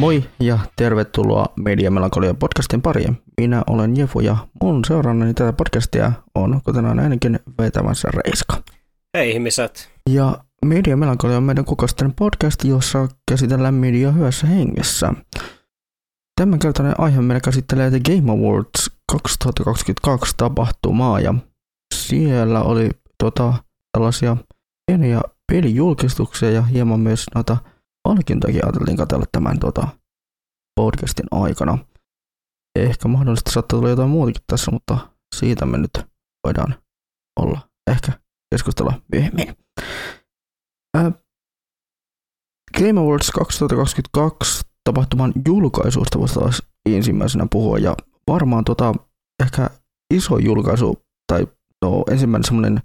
Moi ja tervetuloa Media Melankolia podcastin pariin. Minä olen Jefu ja mun seurannani tätä podcastia on, kuten aina ainakin, vetämässä Reiska. Hei ihmiset. Ja Media Melankolia on meidän kukoisten podcast, jossa käsitellään media hyvässä hengessä. Tämänkertainen aihe meillä käsittelee The Game Awards 2022 tapahtumaa ja siellä oli tota, tällaisia pieniä pelijulkistuksia ja hieman myös noita palkintojakin ajateltiin katsella tämän tota, podcastin aikana. Ehkä mahdollisesti saattaa tulla jotain muutakin tässä, mutta siitä me nyt voidaan olla ehkä keskustella myöhemmin. Ää, Game Awards 2022 tapahtuman julkaisusta voisi taas ensimmäisenä puhua ja varmaan tota, ehkä iso julkaisu tai no, ensimmäinen semmoinen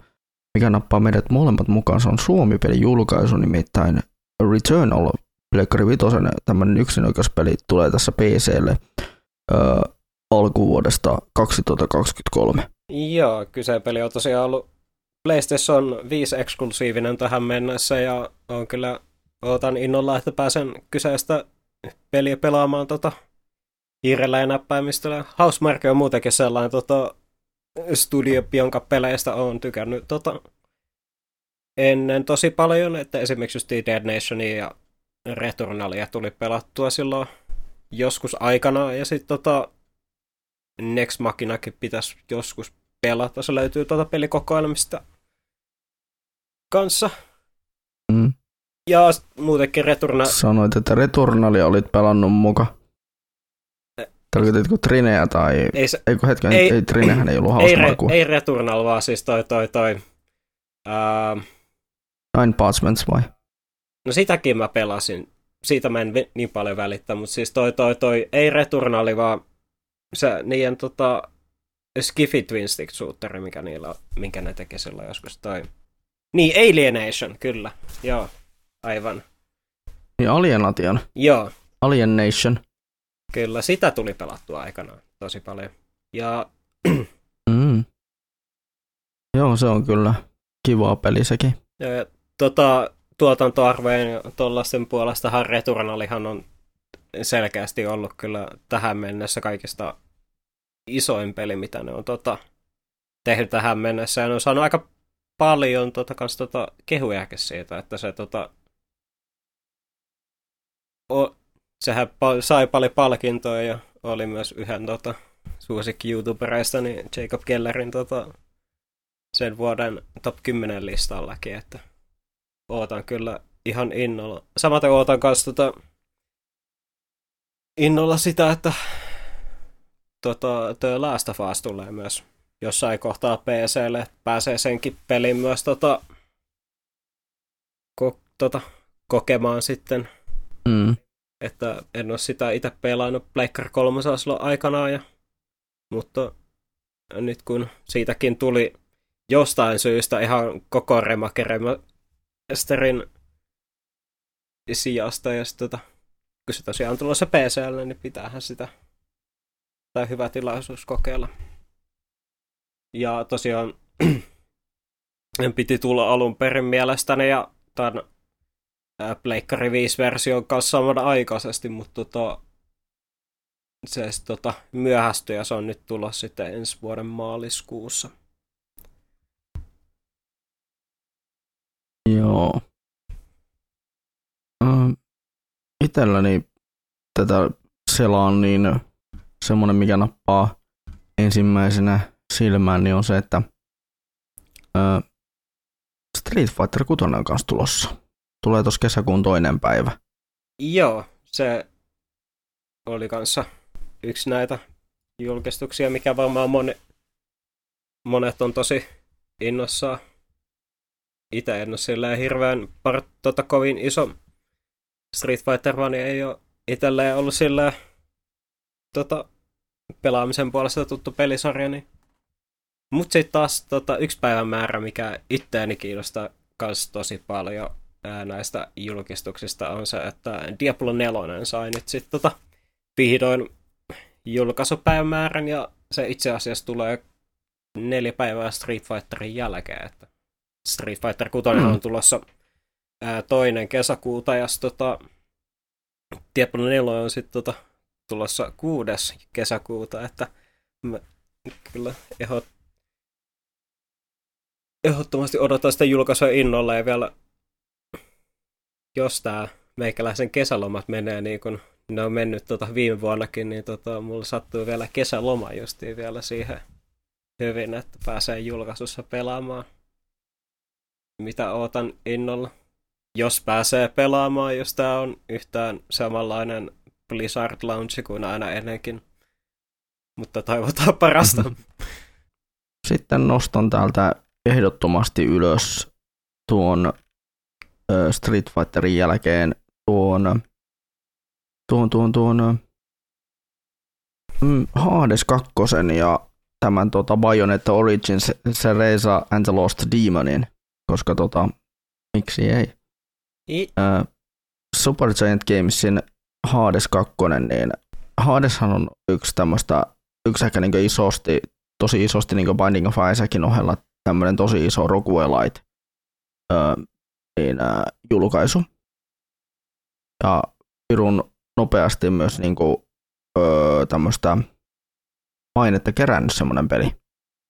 mikä nappaa meidät molemmat mukaan, se on Suomi-pelin julkaisu, nimittäin Returnal, Pleikkari Vitosen tämmöinen yksinoikeuspeli tulee tässä PClle ö, alkuvuodesta 2023. Joo, kyse peli on tosiaan ollut PlayStation 5 eksklusiivinen tähän mennessä ja on kyllä odotan innolla, että pääsen kyseistä peliä pelaamaan tota hiirellä ja näppäimistöllä. Housemarque on muutenkin sellainen tota, studio, jonka peleistä on tykännyt tota, ennen tosi paljon, että esimerkiksi just Dead Nationia ja Returnalia tuli pelattua silloin joskus aikana, ja sitten tota, Next Machinakin pitäisi joskus pelata. Se löytyy tuota pelikokoelmista kanssa. Mm. Ja muutenkin Returnal... Sanoit, että Returnalia olit pelannut muka. Tarkoititko Trineä tai... Ei, se, Eikö hetken, ei, ei Trinehän ei ollut hauska ei, re, ei Returnal, vaan siis toi toi toi... Uh, Nine Parchments vai? no sitäkin mä pelasin. Siitä mä en niin paljon välittää, mutta siis toi toi toi... Ei Returnali, vaan se niiden tota... Skiffy Twin Stick Shooteri, mikä niillä, minkä ne teki silloin joskus toi. Niin, Alienation, kyllä. Joo, aivan. Niin Alienation. Joo, Alien Nation. kyllä. Sitä tuli pelattua aikanaan tosi paljon. Ja Mm. Joo, se on kyllä kiva peli sekin. Ja, tota, tuotantoarvojen ja tuollaisten puolestahan Returnalihan on selkeästi ollut kyllä tähän mennessä kaikista isoin peli, mitä ne on tota, tehnyt tähän mennessä. Ja ne on saanut aika paljon tota, kans, tota, kehujakin siitä, että se tota, o, sehän pa- sai paljon palkintoja ja oli myös yhden tota, suosikki YouTubereista, niin Jacob Kellerin tota, sen vuoden top 10 listallakin, että ootan kyllä ihan innolla. Samaten ootan kanssa tota, innolla sitä, että tota, The Last of Us tulee myös jossain kohtaa PClle, pääsee senkin pelin myös tota, ko, tota, kokemaan sitten, Mm. että en ole sitä itse pelannut Pleikkari 3 aikanaan, ja, mutta nyt kun siitäkin tuli jostain syystä ihan koko remasterin sijasta, ja sit, tota, kun se tosiaan on tulossa PClle, niin pitäähän sitä tai hyvä tilaisuus kokeilla. Ja tosiaan en piti tulla alun perin mielestäni ja tämän Pleikkari 5-version kanssa samanaikaisesti, mutta tota, se tota, myöhästyi ja se on nyt tulossa sitten ensi vuoden maaliskuussa. Joo. Ähm, Itselläni tätä selaan niin semmoinen, mikä nappaa ensimmäisenä silmään, niin on se, että äh, Street Fighter 6 on kanssa tulossa. Tulee tuossa kesäkuun toinen päivä. Joo, se oli kanssa yksi näitä julkistuksia, mikä varmaan moni, monet on tosi innossaan. Itse en ole silleen hirveän par, tota, kovin iso Street Fighter, vaan ei ole itselleen ollut silleen tota, pelaamisen puolesta tuttu pelisarja. Niin. Mutta sitten taas tota, yksi päivän määrä, mikä itteeni kiinnostaa kans tosi paljon ää, näistä julkistuksista, on se, että Diablo 4 sai nyt sitten tota, vihdoin julkaisupäivämäärän ja se itse asiassa tulee neljä päivää Street Fighterin jälkeen. Että Street Fighter 6 mm. on tulossa ää, toinen kesäkuuta ja sit, tota, Diablo 4 on sitten tota, tulossa 6. kesäkuuta, että mä kyllä ehdot, ehdottomasti odotan sitä julkaisua innolla ja vielä jos tämä meikäläisen kesälomat menee niin kuin ne on mennyt tota viime vuonnakin, niin tota, mulla sattuu vielä kesäloma justiin vielä siihen hyvin, että pääsee julkaisussa pelaamaan. Mitä ootan innolla? Jos pääsee pelaamaan, jos tää on yhtään samanlainen Blizzard Launch kuin aina ennenkin. Mutta toivotaan parasta. Sitten nostan täältä ehdottomasti ylös tuon Street Fighterin jälkeen tuon tuon, tuon, tuon mm, Hades 2 ja tämän tota, Bayonetta Origins Cereza and the Lost Demonin, koska tota, miksi ei. I- uh, Supergiant Gamesin Hades 2, niin Hadeshan on yksi tämmöistä, yksi ehkä niin isosti, tosi isosti niin Binding of Isaacin ohella tämmöinen tosi iso Roguelite uh, niin, uh, julkaisu. Ja Pirun nopeasti myös niin kuin, öö, tämmöistä mainetta kerännyt semmoinen peli.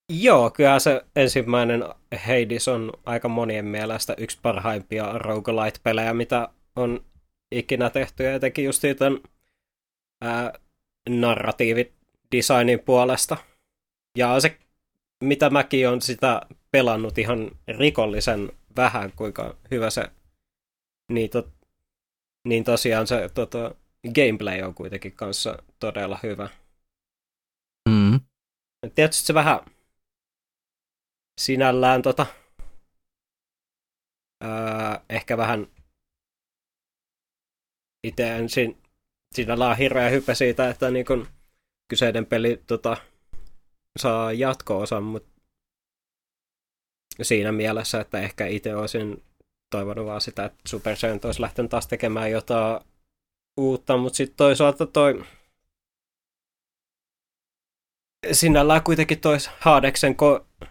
Joo, kyllä se ensimmäinen Hades on aika monien mielestä yksi parhaimpia roguelite-pelejä, mitä on ikinä tehty, ja etenkin just tämän narratiividesignin puolesta. Ja se, mitä mäkin on sitä pelannut ihan rikollisen vähän, kuinka hyvä se, niin, to, niin tosiaan se tota, gameplay on kuitenkin kanssa todella hyvä. Mm. Tietysti se vähän sinällään tota, öö, ehkä vähän itse ensin sinällään hirveä hype siitä, että niin kun kyseinen peli tota, saa jatko-osan, mutta siinä mielessä, että ehkä itse olisin toivonut vaan sitä, että Super Saiyan olisi lähtenyt taas tekemään jotain uutta, mutta sitten toisaalta toi sinällään kuitenkin toi Hadeksen ko-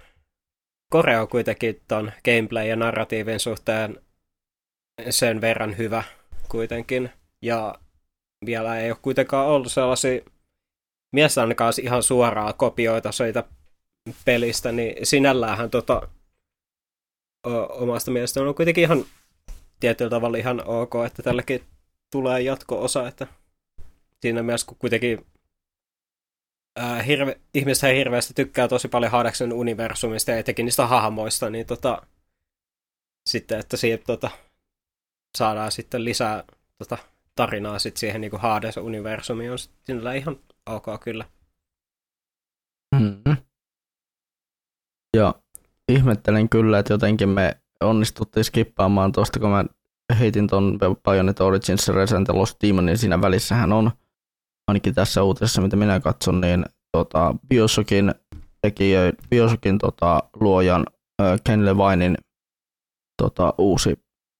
koreo kuitenkin ton gameplay ja narratiivin suhteen sen verran hyvä kuitenkin. Ja vielä ei ole kuitenkaan ollut sellaisia mies ainakaan ihan suoraa kopioita siitä pelistä, niin sinälläänhän tota, o- omasta mielestä on kuitenkin ihan tietyllä tavalla ihan ok, että tälläkin tulee jatko-osa, että siinä mielessä kun kuitenkin ää, hirve, ihmiset hirveästi tykkää tosi paljon Hadeksen universumista ja etenkin niistä hahmoista, niin tota, sitten, että siitä tota, saadaan sitten lisää tota, tarinaa sit siihen niin Hades universumiin on sinällä ihan ok kyllä. Mm-hmm. Ja ihmettelen kyllä, että jotenkin me onnistuttiin skippaamaan tuosta, kun mä heitin ton Bayonetta Origins Resident Lost Demon, niin siinä välissähän on, ainakin tässä uutisessa, mitä minä katson, niin tota, Bioshockin tekijö, Bioshockin tota, luojan äh, Ken Levinin tota, uusi,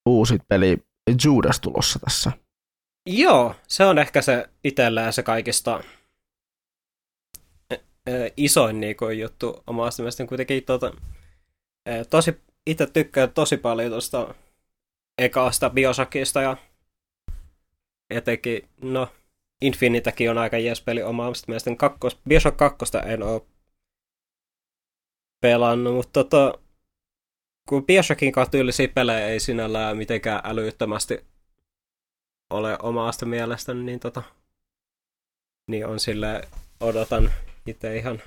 uusi peli Judas tulossa tässä. Joo, se on ehkä se itsellään se kaikista isoin niin kuin, juttu omasta mielestäni kuitenkin tota, tosi, itse tykkään tosi paljon tuosta ekaasta Biosakista ja etenkin, no, Infinitäkin on aika jees peli omasta mielestäni. Kakkos, Bioshock 2 en ole pelannut, mutta tota, kun Bioshockin tyylisiä pelejä ei sinällään mitenkään älyttömästi ole omasta mielestäni, niin, tota, niin on sille odotan itse ihan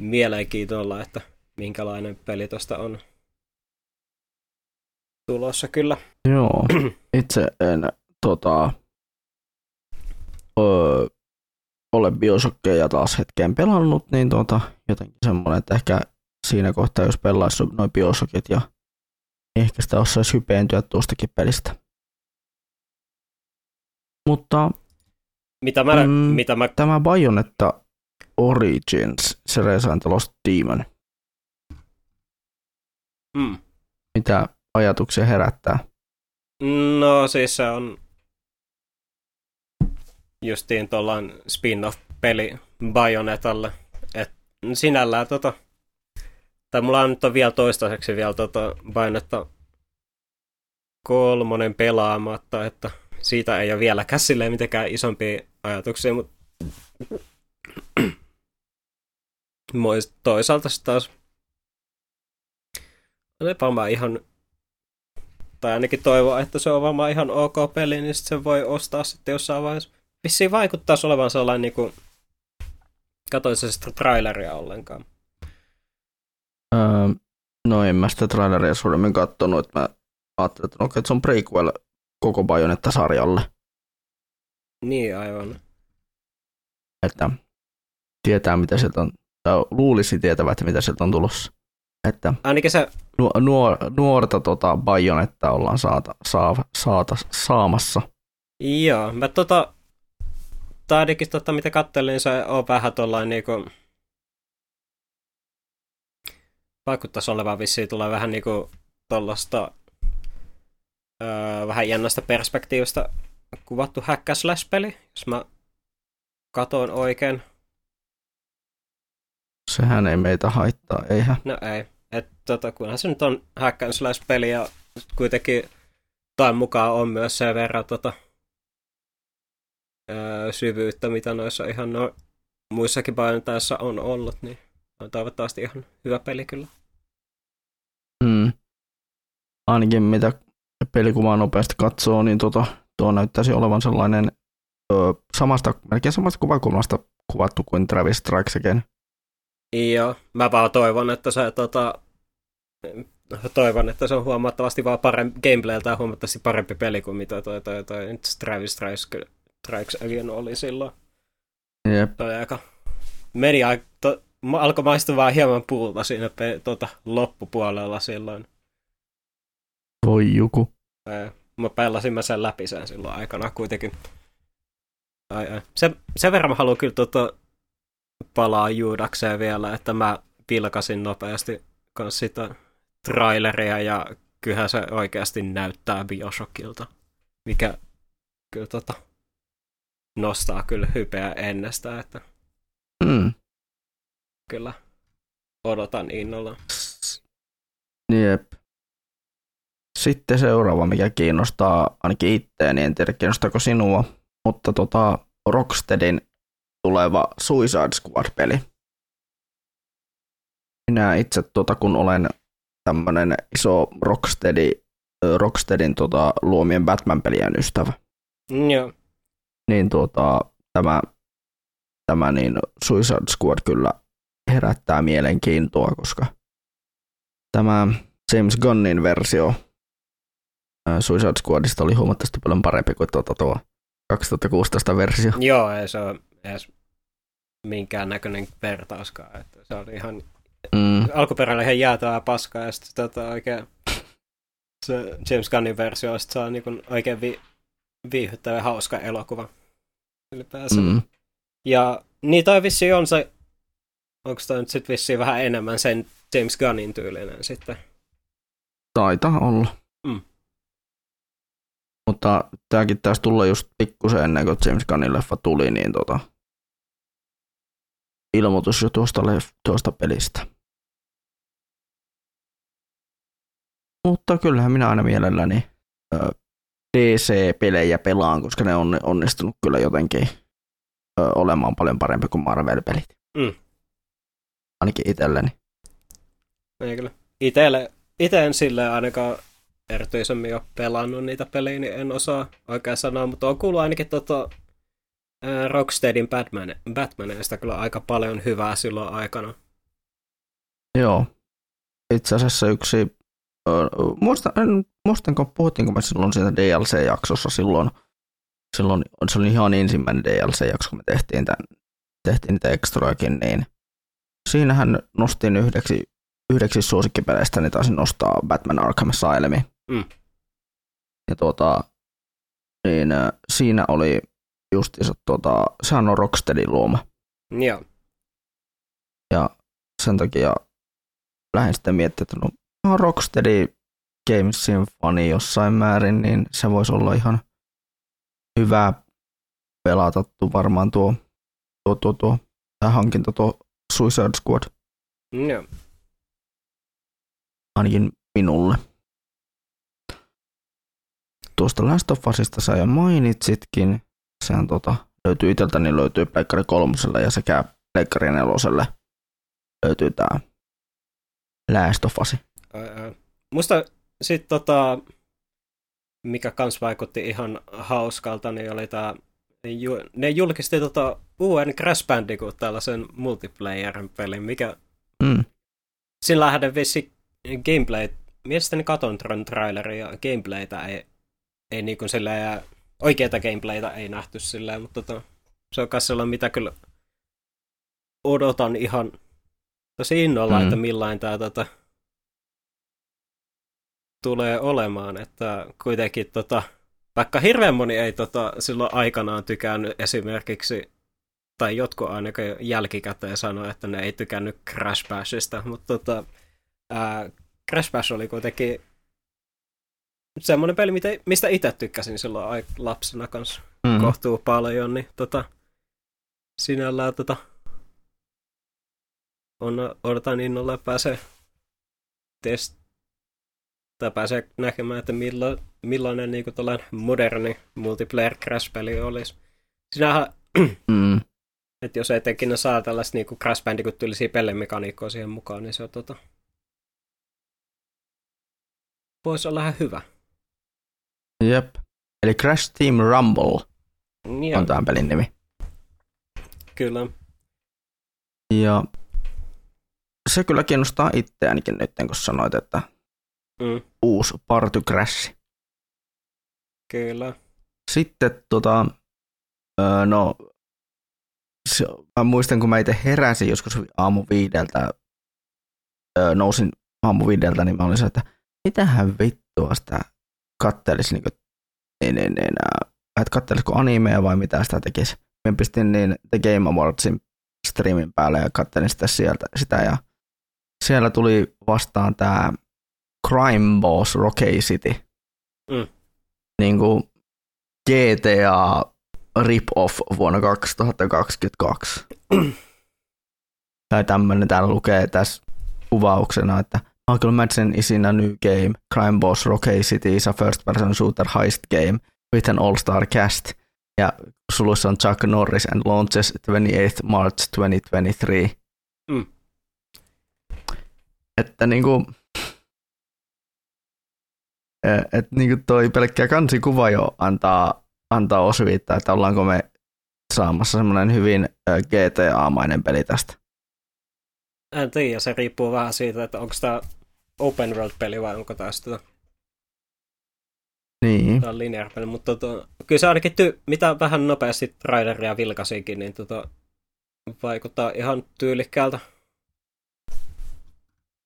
mielenkiintoilla, että minkälainen peli tosta on tulossa kyllä. Joo, itse en tota, öö, ole biosokkeja taas hetkeen pelannut, niin tota, jotenkin semmoinen, että ehkä siinä kohtaa, jos pelaisi noin biosokit ja ehkä sitä osaisi hypeentyä tuostakin pelistä. Mutta mitä mä, mm, mitä mä... tämä Bayonetta Origins, se Resident Lost Demon. Mm. Mitä ajatuksia herättää? No siis se on justiin tuollainen spin-off-peli Bayonetalle. Et sinällään tota, tai mulla on nyt on vielä toistaiseksi vielä tota Bayonetta kolmonen pelaamatta, että siitä ei ole vieläkään silleen mitenkään isompia ajatuksia, mutta toisaalta sitten taas on varmaan ihan tai ainakin toivoa, että se on varmaan ihan ok peli, niin sitten se voi ostaa sitten jossain vaiheessa. Vissiin vaikuttaa olevan sellainen niin kuin, katoin se sitä traileria ollenkaan. Öö, no en mä sitä traileria suuremmin kattonut, että mä ajattelin, että, no, okay, että se on prequel koko Bajonetta-sarjalle. Niin, aivan. Että tietää, mitä sieltä on, tai luulisi tietävät, mitä sieltä on tulossa. Että Ainakin se... Nuor, nuorta tota, Bajonetta ollaan saata, saa, saata, saamassa. Joo, mä tota, tai ainakin tota, mitä kattelin, se on vähän tuollainen niinku, vaikuttaisi olevan vissiin tulee vähän niinku tuollaista öö, vähän jännästä perspektiivistä kuvattu häkkäslash-peli, jos mä katoin oikein. Sehän ei meitä haittaa, eihän. No ei. Et, tota, kunhan se nyt on häkkäslash-peli ja kuitenkin tai mukaan on myös sen verran tota, öö, syvyyttä, mitä noissa ihan no, muissakin painotaissa on ollut, niin on toivottavasti ihan hyvä peli kyllä. Mm. Ainakin mitä pelikuvaa nopeasti katsoo, niin tota, tuo näyttäisi olevan sellainen ö, samasta, melkein samasta kuvakulmasta kuvattu kuin Travis Strikes Again. Joo, mä vaan toivon, että se tota, toivon, että se on huomattavasti vaan parempi, gameplayltä huomattavasti parempi peli kuin mitä toi, toi, toi, toi Travis Strikes Strikes Again oli silloin. Jep. Toi aika, meni aika, to, alkoi maistua vähän hieman puulta siinä pe, tota, loppupuolella silloin. Voi joku. Mä pelasin mä sen läpi sen silloin aikana kuitenkin. Ai, ai. Se, sen verran mä haluan kyllä tota, palaa juudakseen vielä, että mä pilkasin nopeasti kans sitä traileria ja kyllähän se oikeasti näyttää Bioshockilta, mikä kyllä tota, nostaa kyllä hypeä ennestään, että mm. kyllä odotan innolla. Jep. Sitten seuraava, mikä kiinnostaa ainakin itseäni, en tiedä kiinnostaako sinua, mutta tota, Rocksteadin tuleva Suicide Squad-peli. Minä itse, tota, kun olen tämmöinen iso Rocksteadi, Rocksteadin tota, luomien Batman-pelien ystävä, Mm, joo. Niin tuota, tämä, tämä niin Suicide Squad kyllä herättää mielenkiintoa, koska tämä James Gunnin versio Suicide Squadista oli huomattavasti paljon parempi kuin tuota tuo 2016 versio. Joo, ei se ole edes minkään näköinen vertauskaan. Että se oli ihan mm. alkuperällä ihan jäätävää paskaa ja sitten tota oikein se James Gunnin versio saa niin oikein vi- viihyttävä hauska elokuva ylipäänsä. Mm. Ja niin toi vissi on se, onko toi nyt sitten vissiin vähän enemmän sen James Gunnin tyylinen sitten? Taitaa olla. Mm. Mutta tämäkin taisi tulla just pikkusen ennen kuin James Gunnin leffa tuli, niin tota, ilmoitus jo tuosta, tuosta pelistä. Mutta kyllähän minä aina mielelläni DC-pelejä pelaan, koska ne on onnistunut kyllä jotenkin ö, olemaan paljon parempi kuin Marvel-pelit. Mm. Ainakin itselleni. Ei kyllä. Itelle, ite en silleen ainakaan erityisemmin ole pelannut niitä pelejä, niin en osaa oikein sanoa, mutta on kuullut ainakin tota, Rocksteadin Batman, Batmanista kyllä aika paljon hyvää silloin aikana. Joo. Itse asiassa yksi, muistan, muistanko, puhuttiinko me silloin siitä DLC-jaksossa silloin, silloin, se oli ihan ensimmäinen DLC-jakso, kun me tehtiin, tämän, tehtiin niitä extroakin, niin siinähän nostin yhdeksi, yhdeksi suosikkipeleistä, niin taisin nostaa Batman Arkham Asylum. Mm. Ja tuota, niin siinä oli justiinsa, tota, sehän on Rocksteadin luoma. Joo. Ja sen takia lähdin sitten miettimään, että no, Rocksteady Gamesin fani jossain määrin, niin se voisi olla ihan hyvä pelata varmaan tuo, tuo, tuo, tuo tämä hankinta, tuo Suicide Squad. Joo. Ainakin minulle. tuosta Last of Usista sä jo mainitsitkin. Sehän tota, löytyy itseltä, niin löytyy Pleikkari kolmoselle ja sekä Pleikkari neloselle löytyy tää Last of Us. Musta sit tota, mikä kans vaikutti ihan hauskalta, niin oli tää, ne julkisti tota uuden Crash Bandicoot tällaisen multiplayer-pelin, mikä Mm. sillä lähden vissi gameplay, mielestäni katon ton trailerin ja gameplaytä ei, ei niinku silleen, oikeita gameplaytä ei nähty silleen, mutta tota, se on myös sellainen, mitä kyllä odotan ihan tosi innolla, mm. että millain tämä tota, tulee olemaan, että kuitenkin tota, vaikka hirveän moni ei tota, silloin aikanaan tykännyt esimerkiksi, tai jotkut ainakin jälkikäteen sanoi, että ne ei tykännyt Crash Bashista, mutta tota, ää, Crash Bash oli kuitenkin semmoinen peli, mistä itse tykkäsin silloin lapsena kanssa mm. kohtuu paljon, niin tota, sinällään tota, on, odotan innolla pääsee test, tai pääsee näkemään, että milla, millainen niin kuin moderni multiplayer Crash-peli olisi. Sinähän, mm. että jos etenkin saa tällaista niin Crash Bandicoot-tyylisiä pelemekaniikkoja siihen mukaan, niin se on tota, voisi olla ihan hyvä. Jep. Eli Crash Team Rumble ja. on tämän pelin nimi. Kyllä. Ja se kyllä kiinnostaa itseänikin nyt, kun sanoit, että mm. uusi Party Crash. Kyllä. Sitten tota, no, mä muistan, kun mä itse heräsin joskus aamu viideltä, nousin aamu viideltä, niin mä olin se, että mitähän vittua sitä kattelisi, niin kuin, niin, niin, niin, että kattelisiko animea vai mitä sitä tekisi. Mä pistin niin The Game Awardsin streamin päälle ja kattelin sitä sieltä, sitä ja siellä tuli vastaan tämä Crime Boss Rocky City. Mm. Niin kuin GTA rip-off vuonna 2022. tai tämmöinen täällä lukee tässä kuvauksena, että Michael Madsen is in a new game. Crime Boss Rocky City is a first-person shooter heist game with an all-star cast. Ja sulussa on Chuck Norris and launches 28th March 2023. Mm. Että niinku, että niinku toi pelkkä kansikuva jo antaa, antaa osviittaa, että ollaanko me saamassa semmoinen hyvin GTA-mainen peli tästä. En tiedä, se riippuu vähän siitä, että onko tämä open world-peli vai onko tämä sitä niin. Tämä on linear-peli, mutta tota, kyllä se ainakin ty- mitä vähän nopeasti traileria vilkasikin, niin tota, vaikuttaa ihan tyylikkäältä.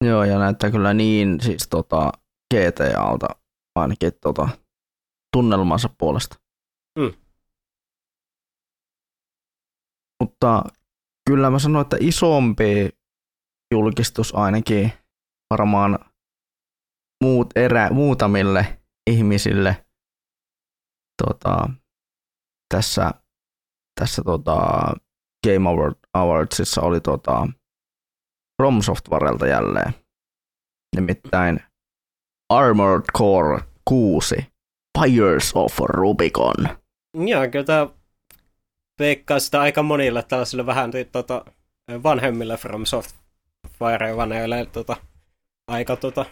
Joo, ja näyttää kyllä niin siis tota GTAlta ainakin tota, tunnelmansa puolesta. Mm. Mutta kyllä mä sanoin, että isompi julkistus ainakin varmaan muut erä, muutamille ihmisille tota, tässä, tässä tota, Game Awardsissa oli tota, From Softwarelta jälleen. Nimittäin Armored Core 6 Fires of Rubicon. Joo, kyllä tämä veikkaa sitä aika monille tällaisille vähän tota, vanhemmille From Software-vaneille tota, aika tota,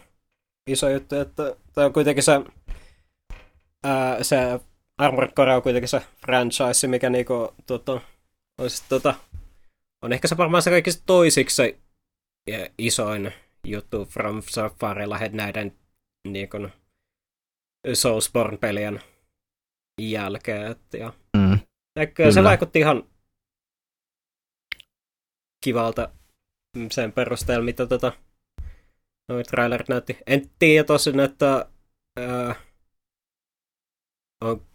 iso juttu, että tämä on kuitenkin se, ää, se Armored Core on kuitenkin se franchise, mikä niinku, tota, on, sit, tota, on ehkä se varmaan se kaikista toisiksi isoin juttu From Softwarella näiden niin kuin, Soulsborne-pelien jälkeen. Et, ja, mm. ja se vaikutti ihan kivalta sen perusteella, mitä tota, noin trailerit näytti. En tiedä tosin, että ää, on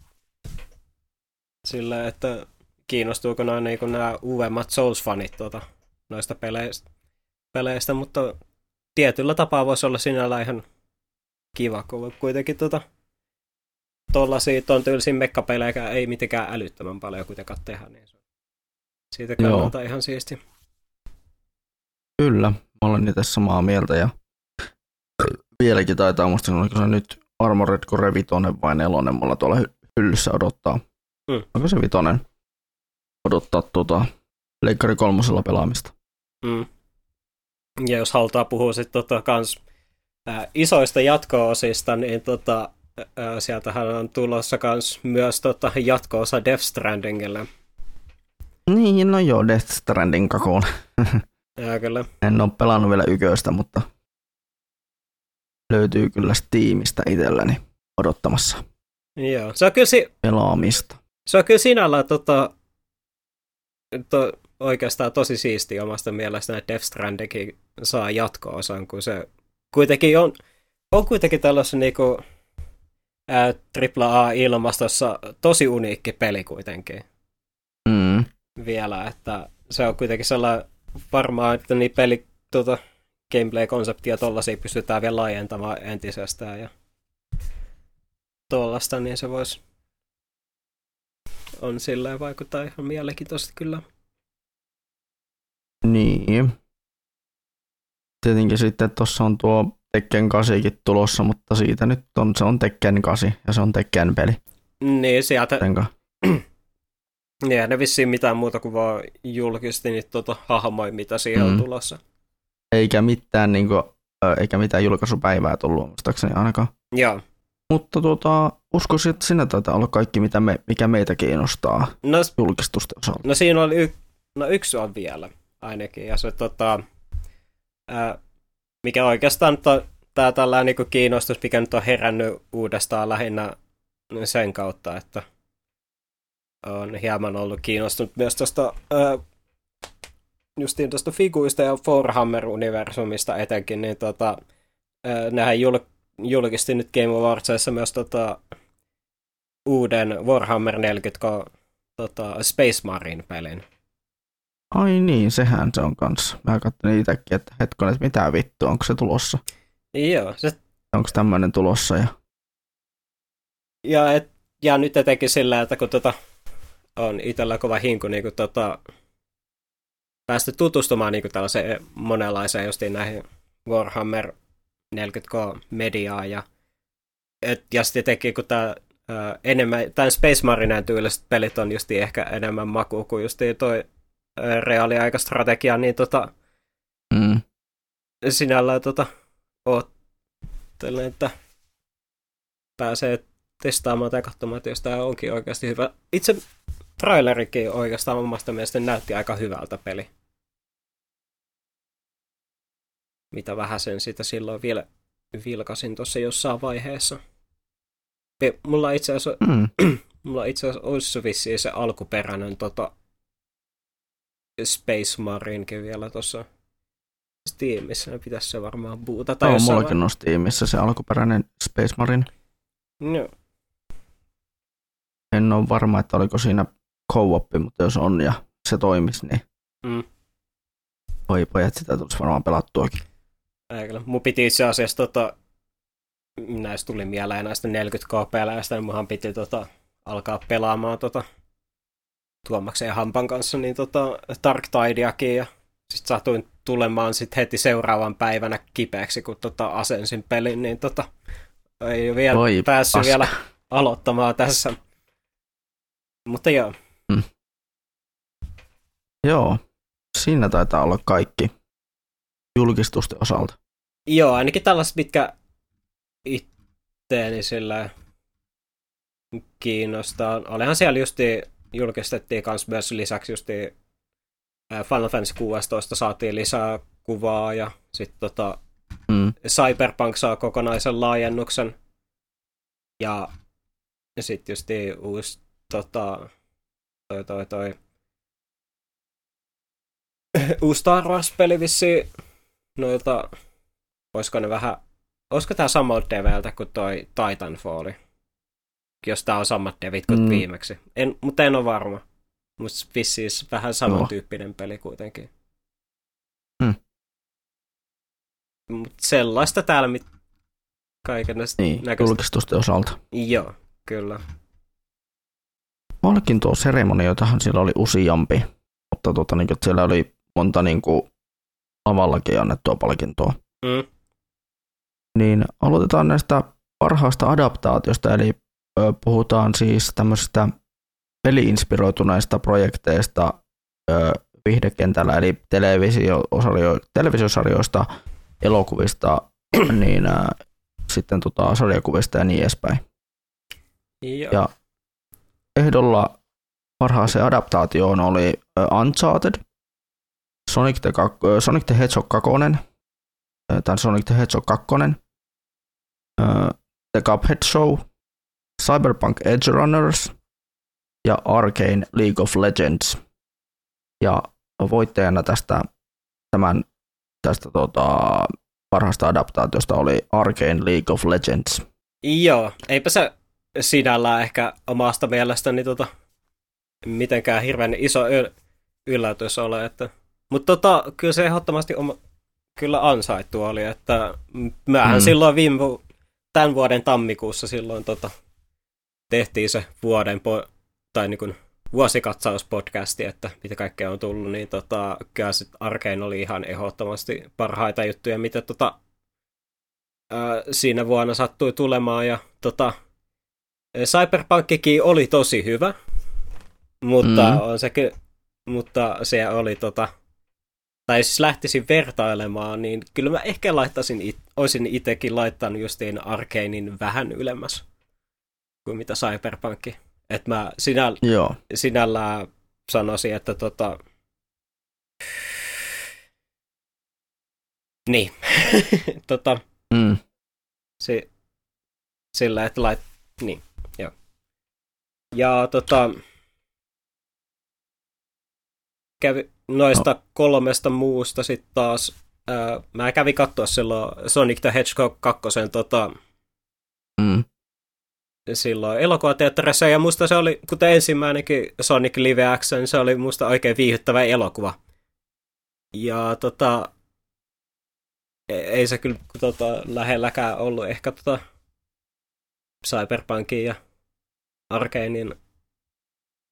sillä, että kiinnostuuko noin niin nämä uudemmat Souls-fanit tuota, noista peleistä, peleistä, mutta tietyllä tapaa voisi olla sinällä ihan kiva, kun kuitenkin tuota, tuollaisia ton tyylisiä mekkapelejä ei mitenkään älyttömän paljon kuitenkaan tehdä, niin se siitä kannalta Joo. ihan siisti. Kyllä, mä olen itse samaa mieltä ja vieläkin taitaa musta, oliko se nyt Armored Core 5 vai 4 mulla tuolla hy- hyllyssä odottaa. Mm. Onko se vitonen? Odottaa tuota Leikkari kolmosella pelaamista. Mm. Ja jos halutaan puhua sitten tota kans ää, isoista jatko-osista, niin tota, ää, sieltähän on tulossa kans myös tota, jatko-osa Death Strandingille. Niin, no joo, Death Stranding kakuun. Ja kyllä. En ole pelannut vielä yköistä, mutta löytyy kyllä Steamista itselläni odottamassa Joo. Se on kyllä, si- pelaamista. se on kyllä sinällään tota, to, oikeastaan tosi siisti omasta mielestä, että Death Strandingin saa jatko-osan, kun se kuitenkin on, on kuitenkin tällaisen niinku, AAA-ilmastossa tosi uniikki peli kuitenkin Mm. vielä, että se on kuitenkin sellainen varmaan, että niin peli tuota, gameplay-konseptia tollasia pystytään vielä laajentamaan entisestään ja tollasta, niin se voisi on silleen vaikuttaa ihan mielenkiintoisesti kyllä. Niin. Tietenkin sitten tuossa on tuo Tekken 8 tulossa, mutta siitä nyt on, se on Tekken 8 ja se on Tekken peli. Niin, sieltä, Jotenka, niin ei ne vissiin mitään muuta kuin vaan julkisti niin tota, hahmoi, mitä siihen on Mm. tulossa. eikä mitään, niin kuin, eikä mitään julkaisupäivää tullut muistaakseni ainakaan. Joo. Mutta tuota, uskoisin, että siinä taitaa olla kaikki, mitä me, mikä meitä kiinnostaa No, julkistusten osalta. no siinä oli y- no yksi on vielä ainakin, ja se tota, mikä oikeastaan nyt on tää tällainen niinku kiinnostus, mikä nyt on herännyt uudestaan lähinnä sen kautta, että on hieman ollut kiinnostunut myös tuosta justiin tuosta figuista ja Warhammer-universumista etenkin, niin tota, nehän jul- julkisti nyt Game Awardsissa myös tota, uuden Warhammer 40 tota, Space Marine-pelin. Ai niin, sehän se on kanssa. Mä katsoin itsekin, että hetkonen, että mitä vittua, onko se tulossa? Joo, se, Onko tämmöinen tulossa? Ja... ja, et, ja nyt etenkin sillä, että kun tota, on itsellä kova hinku niin kuin, tota, päästy tutustumaan niin kuin tällaiseen monenlaiseen justiin näihin Warhammer 40K mediaan ja, et, ja sitten etenkin kun tämä enemmän, tämän Space Marinen tyyliset pelit on justi ehkä enemmän maku kuin justi toi reaaliaikastrategia, niin tota, Mm. sinällään tota, oottelen, että pääsee testaamaan tai katsomaan, että jos tämä onkin oikeasti hyvä. Itse trailerikin oikeastaan omasta mielestäni näytti aika hyvältä peli. Mitä vähän sen sitä silloin vielä vilkasin tuossa jossain vaiheessa. Mulla itse asiassa, Mm. mulla itse asiassa olisi vissiin se alkuperäinen tota, Space Marinekin vielä tuossa Steamissa, ne pitäisi se varmaan. Tämä on jossain mullakin on Steamissa se alkuperäinen Space Marine. vai- Joo. En ole varma, että oliko siinä co mutta jos on ja se toimisi, niin Mm. voi pojat sitä tulisi varmaan pelattuakin. Ei kyllä. Mun piti itse asiassa tota, näistä tuli mieleen näistä 40k-peleistä, niin munhan piti tota, alkaa pelaamaan tota, Tuomaksen ja Hampan kanssa niin tota, Dark Tideakin ja sitten satuin tulemaan sit heti seuraavan päivänä kipeäksi, kun tota, asensin pelin, niin tota, ei ole vielä Voi päässyt paska. vielä aloittamaan tässä. Mutta joo, Joo, siinä taitaa olla kaikki julkistusten osalta. Joo, ainakin tällaiset, mitkä itteeni sillä kiinnostaa. Olihan siellä justi, julkistettiin kans myös lisäksi justi ää, Final Fantasy 16 saatiin lisää kuvaa ja sitten tota, Mm. Cyberpunk saa kokonaisen laajennuksen. Ja sitten justi uusi tota, toi, toi, toi, uusi Star Wars-peli vissiin noilta, olisiko ne vähän, olisiko tää samalta develtä kuin toi Titanfall? Jos tää on samat devit kuin Mm. mm. viimeksi. En, mutta en ole varma. Mutta vissiin vähän samantyyppinen peli kuitenkin. Hmm. Mutta sellaista täällä mit... kaiken Niin, näköistä. julkistusten osalta. Joo, kyllä. Tuo seremonioitahan siellä oli useampi, mutta tota, niin, että siellä oli monta niin kuin, lavallakin annettua palkintoa. Mm. Niin aloitetaan näistä parhaasta adaptaatiosta, eli puhutaan siis tämmöisistä peliinspiroituneista projekteista viihdekentällä, eli televisio, televisiosarjoista, elokuvista, niin ö, sitten tota, sarjakuvista ja niin edespäin. Ja, Ja ehdolla parhaaseen adaptaatioon oli Uncharted, Sonic the, Sonic the Hedgehog 2, ö, tai Sonic the Hedgehog 2, ö, The Cuphead Show, Cyberpunk Edge Runners ja Arcane League of Legends. Ja voittajana tästä, tämän, tästä tota, parhaasta adaptaatiosta oli Arcane League of Legends. joo, eipä se sinällään ehkä omasta mielestäni tota, mitenkään hirveän iso yl- yllätys ole. Että, mutta tota, kyllä se ehdottomasti oma, kyllä ansaittu oli, että mähän Mm. silloin viime vu- tämän vuoden tammikuussa silloin tota, tehtiin se vuoden po- tai niin kuin vuosikatsauspodcasti, että mitä kaikkea on tullut, niin tota, kyllä sit Arkeen oli ihan ehdottomasti parhaita juttuja, mitä tota, ää, siinä vuonna sattui tulemaan. Ja tota, Cyberpunkkikin oli tosi hyvä, mutta, Mm. on se, ky- mutta se oli tota, tai siis lähtisin vertailemaan, niin kyllä mä ehkä laittaisin, it, olisin itsekin laittanut justiin Arkeinin vähän ylemmäs kuin mitä Cyberpunkki. Että mä sinä, Joo. sinällään sanoisin, että tota... Niin. tota, Mm. si, sillä, että lait... Niin, joo. Ja tota... Kävi noista no. kolmesta muusta sitten taas... Ää, mä kävin katsoa silloin Sonic the Hedgehog 2 tota, Mm. Silloin elokuvateatterissa, ja musta se oli, kuten ensimmäinenkin Sonic Live Action, se oli musta oikein viihyttävä elokuva. Ja tota, e- ei se kyllä tota, lähelläkään ollut ehkä tota Cyberpunkin ja Arkanein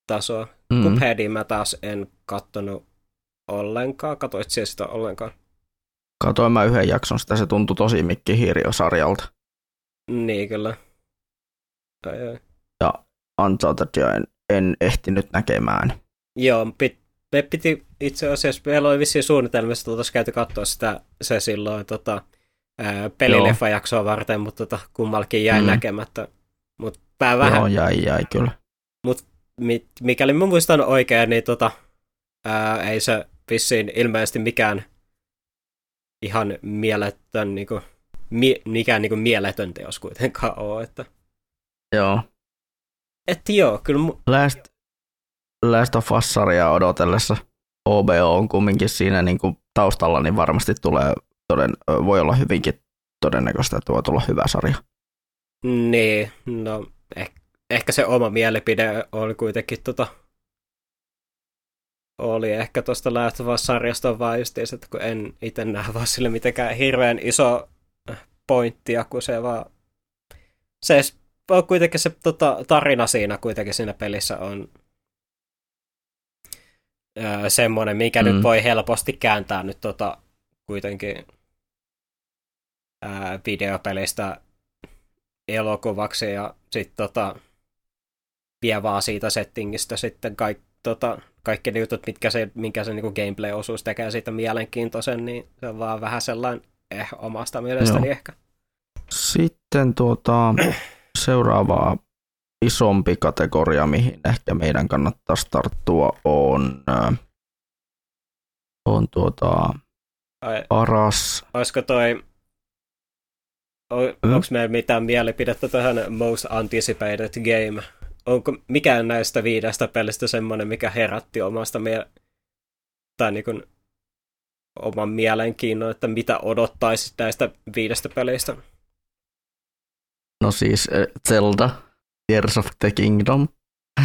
tasoa. Mm. Mm. Cupheadin mä taas en kattonut ollenkaan. Katoit siellä sitä ollenkaan? Katoin mä yhden jakson, sitä se tuntui tosi Mikki Hiiriö-sarjalta. Niin kyllä. Ai, ai. Unchartedia en, en ehtinyt näkemään. Joo, pit, me piti itse asiassa, meillä oli vissiin suunnitelmissa, että käyty katsoa sitä se silloin tota, pelileffajaksoa varten, mutta tota, kummallakin jäi Mm. näkemättä. Mutta mä vähän, Joo, jäi, jäi kyllä. mi, mikäli mä muistan oikein, niin tota, ää, ei se vissiin ilmeisesti mikään ihan mieletön, niinku, mi, mikään niinku mieletön teos kuitenkaan ole. Että, Joo. et joo, kyllä mu, Last, Last of Us-sarjaa odotellessa OBO on kumminkin siinä niin kuin taustalla, niin varmasti tulee, toden, voi olla hyvinkin todennäköistä, että voi tulla hyvä sarja. Niin, no eh, ehkä se oma mielipide oli kuitenkin tota, oli ehkä tuosta Last of Us-sarjasta vaan justiinsa, että kun en itse näe vaan sille mitenkään hirveän iso pointtia, kun se vaan se kuitenkin se tota, tarina siinä kuitenkin siinä pelissä on öö, semmoinen, mikä mm. Nyt voi helposti kääntää nyt tota, kuitenkin ää, videopelistä elokuvaksi ja sitten tota, vie vaan siitä settingistä sitten kaik, tota, kaikki ne jutut, mitkä se, minkä se niinku gameplay-osuus tekee siitä mielenkiintoisen, niin se on vaan vähän sellainen eh, omasta mielestäni Joo. ehkä. Sitten tuota, seuraava isompi kategoria, mihin ehkä meidän kannattaisi tarttua, on, ö, on tuota, Ai, paras. olisiko toi, o, Mm. onko meillä mitään mielipidettä tähän Most Anticipated Game? Onko mikään näistä viidestä pelistä semmoinen, mikä herätti omasta mie- tai niin kuin, oman mielenkiinnon, että mitä odottaisit näistä viidestä pelistä? No siis ö, Zelda, Tears of the Kingdom.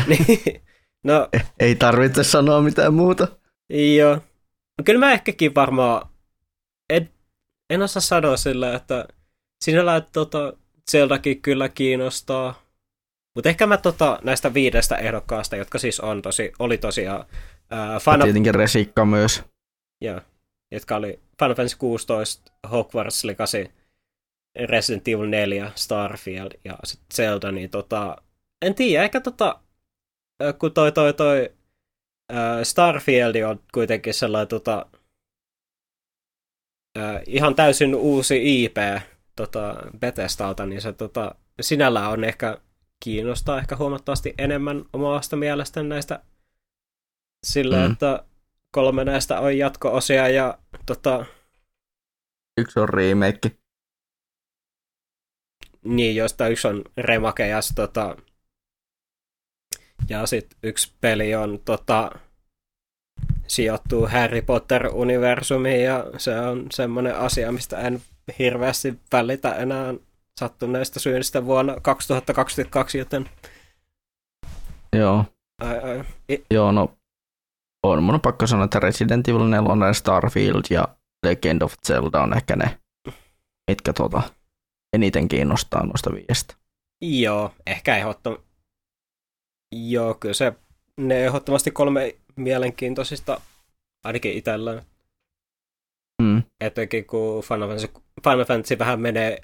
Niin, no, Ei tarvitse sanoa mitään muuta. joo. No, kyllä mä ehkäkin varmaan, en, en osaa sanoa sillä, että sinällään tota, Zeldakin kyllä kiinnostaa. Mutta ehkä mä tota, näistä viidestä ehdokkaasta, jotka siis on tosi, oli tosiaan ää, Ja Final, tietenkin Resikka myös. joo, jotka oli Final Fantasy 16, Hogwarts Legacy, Resident Evil 4, Starfield ja sitten Zelda, niin tota, en tiedä, ehkä tota, kun toi toi toi Starfield on kuitenkin sellainen tota, ihan täysin uusi IP tota, Bethesdalta, niin se tota, sinällään on ehkä kiinnostaa ehkä huomattavasti enemmän omasta mielestä näistä sillä, mm. että kolme näistä on jatko-osia ja tota... Yksi on remake. Niin, josta yksi on remake ja tota... Ja sitten yksi peli on tota... Sijoittuu Harry Potter-universumiin ja se on semmoinen asia, mistä en hirveästi välitä enää sattuneista syistä vuonna 2022, joten... Joo. Ai, ai. I... Joo, no on mun pakko sanoa, että Resident Evil 4, Starfield ja Legend of Zelda on ehkä ne, mitkä tuota, eniten kiinnostaa noista viiestä. Joo, ehkä ehdottomasti. Joo, kyllä se, ne ehdottomasti kolme mielenkiintoisista, ainakin itsellään. Mm. Etenkin kun Final Fantasy, Final Fantasy vähän menee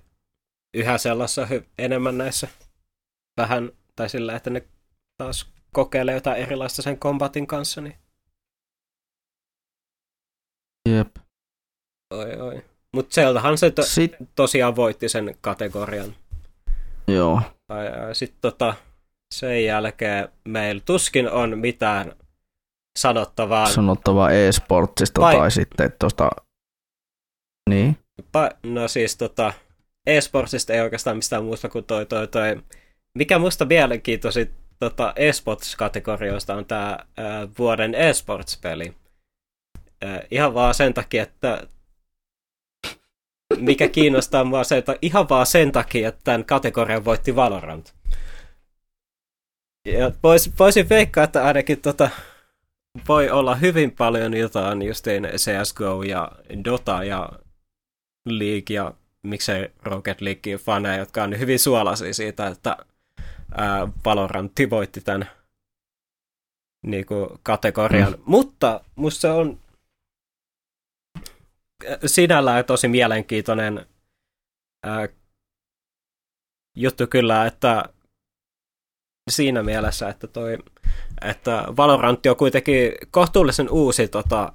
yhä sellaisessa enemmän näissä vähän, tai sillä, että ne taas kokeilee jotain erilaista sen kombatin kanssa, niin Jep. Oi, oi. Mutta Zeldahan se to- Sit... tosiaan voitti sen kategorian. Joo. Sitten tota, sen jälkeen meillä tuskin on mitään sanottavaa. Sanottavaa e-sportsista Vai... tai sitten tuosta... Niin? Pa- no siis tota, e-sportsista ei oikeastaan mistään muusta kuin toi, toi, toi. Mikä musta mielenkiintoisin tota, e-sports-kategorioista on tämä vuoden e-sports-peli. Äh, ihan vaan sen takia, että mikä kiinnostaa mua se, että ihan vaan sen takia, että tämän kategorian voitti Valorant. Ja vois, voisin veikkaa, että ainakin tota, voi olla hyvin paljon jotain justiin CSGO ja Dota ja League ja miksei Rocket League faneja, jotka on hyvin suolaisia siitä, että ää, Valorantti voitti tämän niin kuin, kategorian. Mm. Mutta musta se on sinällään tosi mielenkiintoinen ää, juttu kyllä, että siinä mielessä, että toi että Valorant on kuitenkin kohtuullisen uusi tota,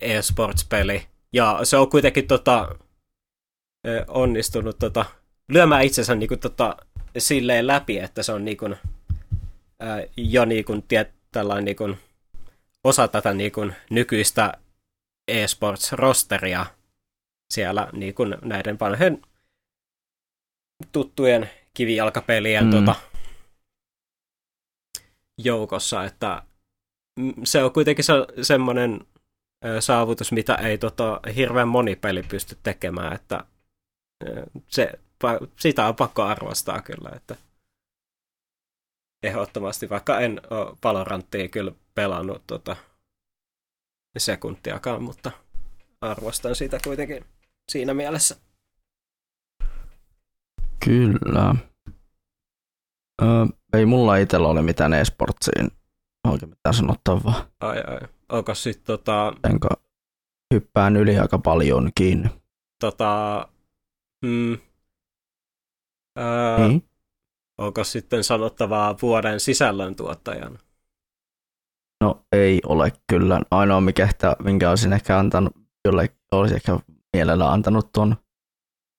e-sports-peli, ja se on kuitenkin tota, onnistunut tota, lyömään itsensä niinku, tota, silleen läpi, että se on niinku, ää, jo niinku, tiet, tällainen niinku, osa tätä niinku, nykyistä eSports-rosteria siellä niin kuin näiden vanhojen tuttujen kivijalkapelien mm. tota, joukossa, että se on kuitenkin se, semmoinen saavutus, mitä ei tota, hirveän moni peli pysty tekemään, että se, sitä on pakko arvostaa kyllä, että ehdottomasti, vaikka en ole Valoranttia kyllä pelannut tota, sekuntiakaan, mutta arvostan sitä kuitenkin siinä mielessä. Kyllä. Ö, ei mulla itsellä ole mitään esportsiin oikein mitään sanottavaa. Ai ai. Onko sitten tota... Enkä hyppään yli aika paljonkin. Tota... Hmm, öö, niin? Onko sitten sanottavaa vuoden sisällöntuottajan? No ei ole kyllä. Ainoa mikä ehkä, minkä olisin ehkä antanut, jolle olisi ehkä mielellä antanut tuon,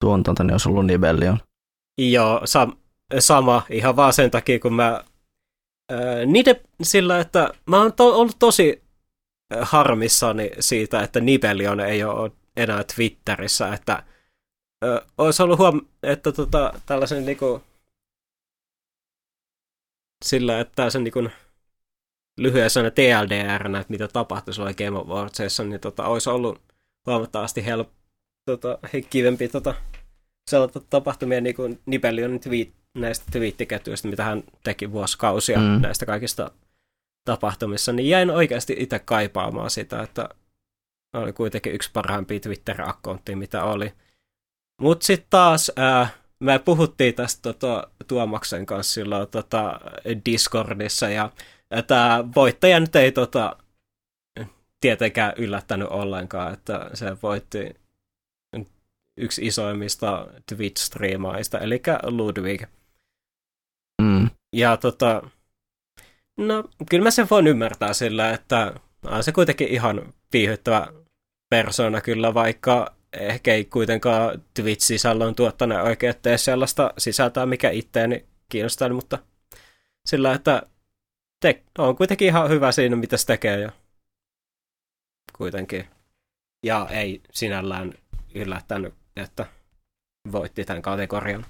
tuon tuon, niin olisi ollut Nibelion. Joo, sam- sama. Ihan vaan sen takia, kun mä ää, niiden sillä, että mä oon to- ollut tosi harmissani siitä, että Nibelion ei ole enää Twitterissä, että ää, olisi ollut huom- että tota, tällaisen niinku, sillä, että sen niinku, lyhyessä TLDR, että mitä tapahtui sulla Game of Warsissa, niin tota, olisi ollut huomattavasti help, tota, kivempi tota, sellaista tapahtumia niin kuin Nibelion tweet, näistä twiittiketjuista, mitä hän teki vuosikausia mm. näistä kaikista tapahtumissa, niin jäin oikeasti itse kaipaamaan sitä, että oli kuitenkin yksi parhaimpia Twitter-akkontteja, mitä oli. Mutta sitten taas, ää, me puhuttiin tästä tota, Tuomaksen kanssa silloin tota, Discordissa, ja Tämä voittaja nyt ei tota, tietenkään yllättänyt ollenkaan, että se voitti yksi isoimmista Twitch-striimaista, eli Ludwig. Mm. Ja tota, no kyllä mä sen voin ymmärtää sillä, että on se kuitenkin ihan viihyttävä persona kyllä, vaikka ehkä ei kuitenkaan Twitch-sisällön tuottaneen oikein tee sellaista sisältöä, mikä itteeni kiinnostaa, mutta sillä, että te, on kuitenkin ihan hyvä siinä, mitä se tekee ja kuitenkin. Ja ei sinällään yllättänyt, että voitti tämän kategorian.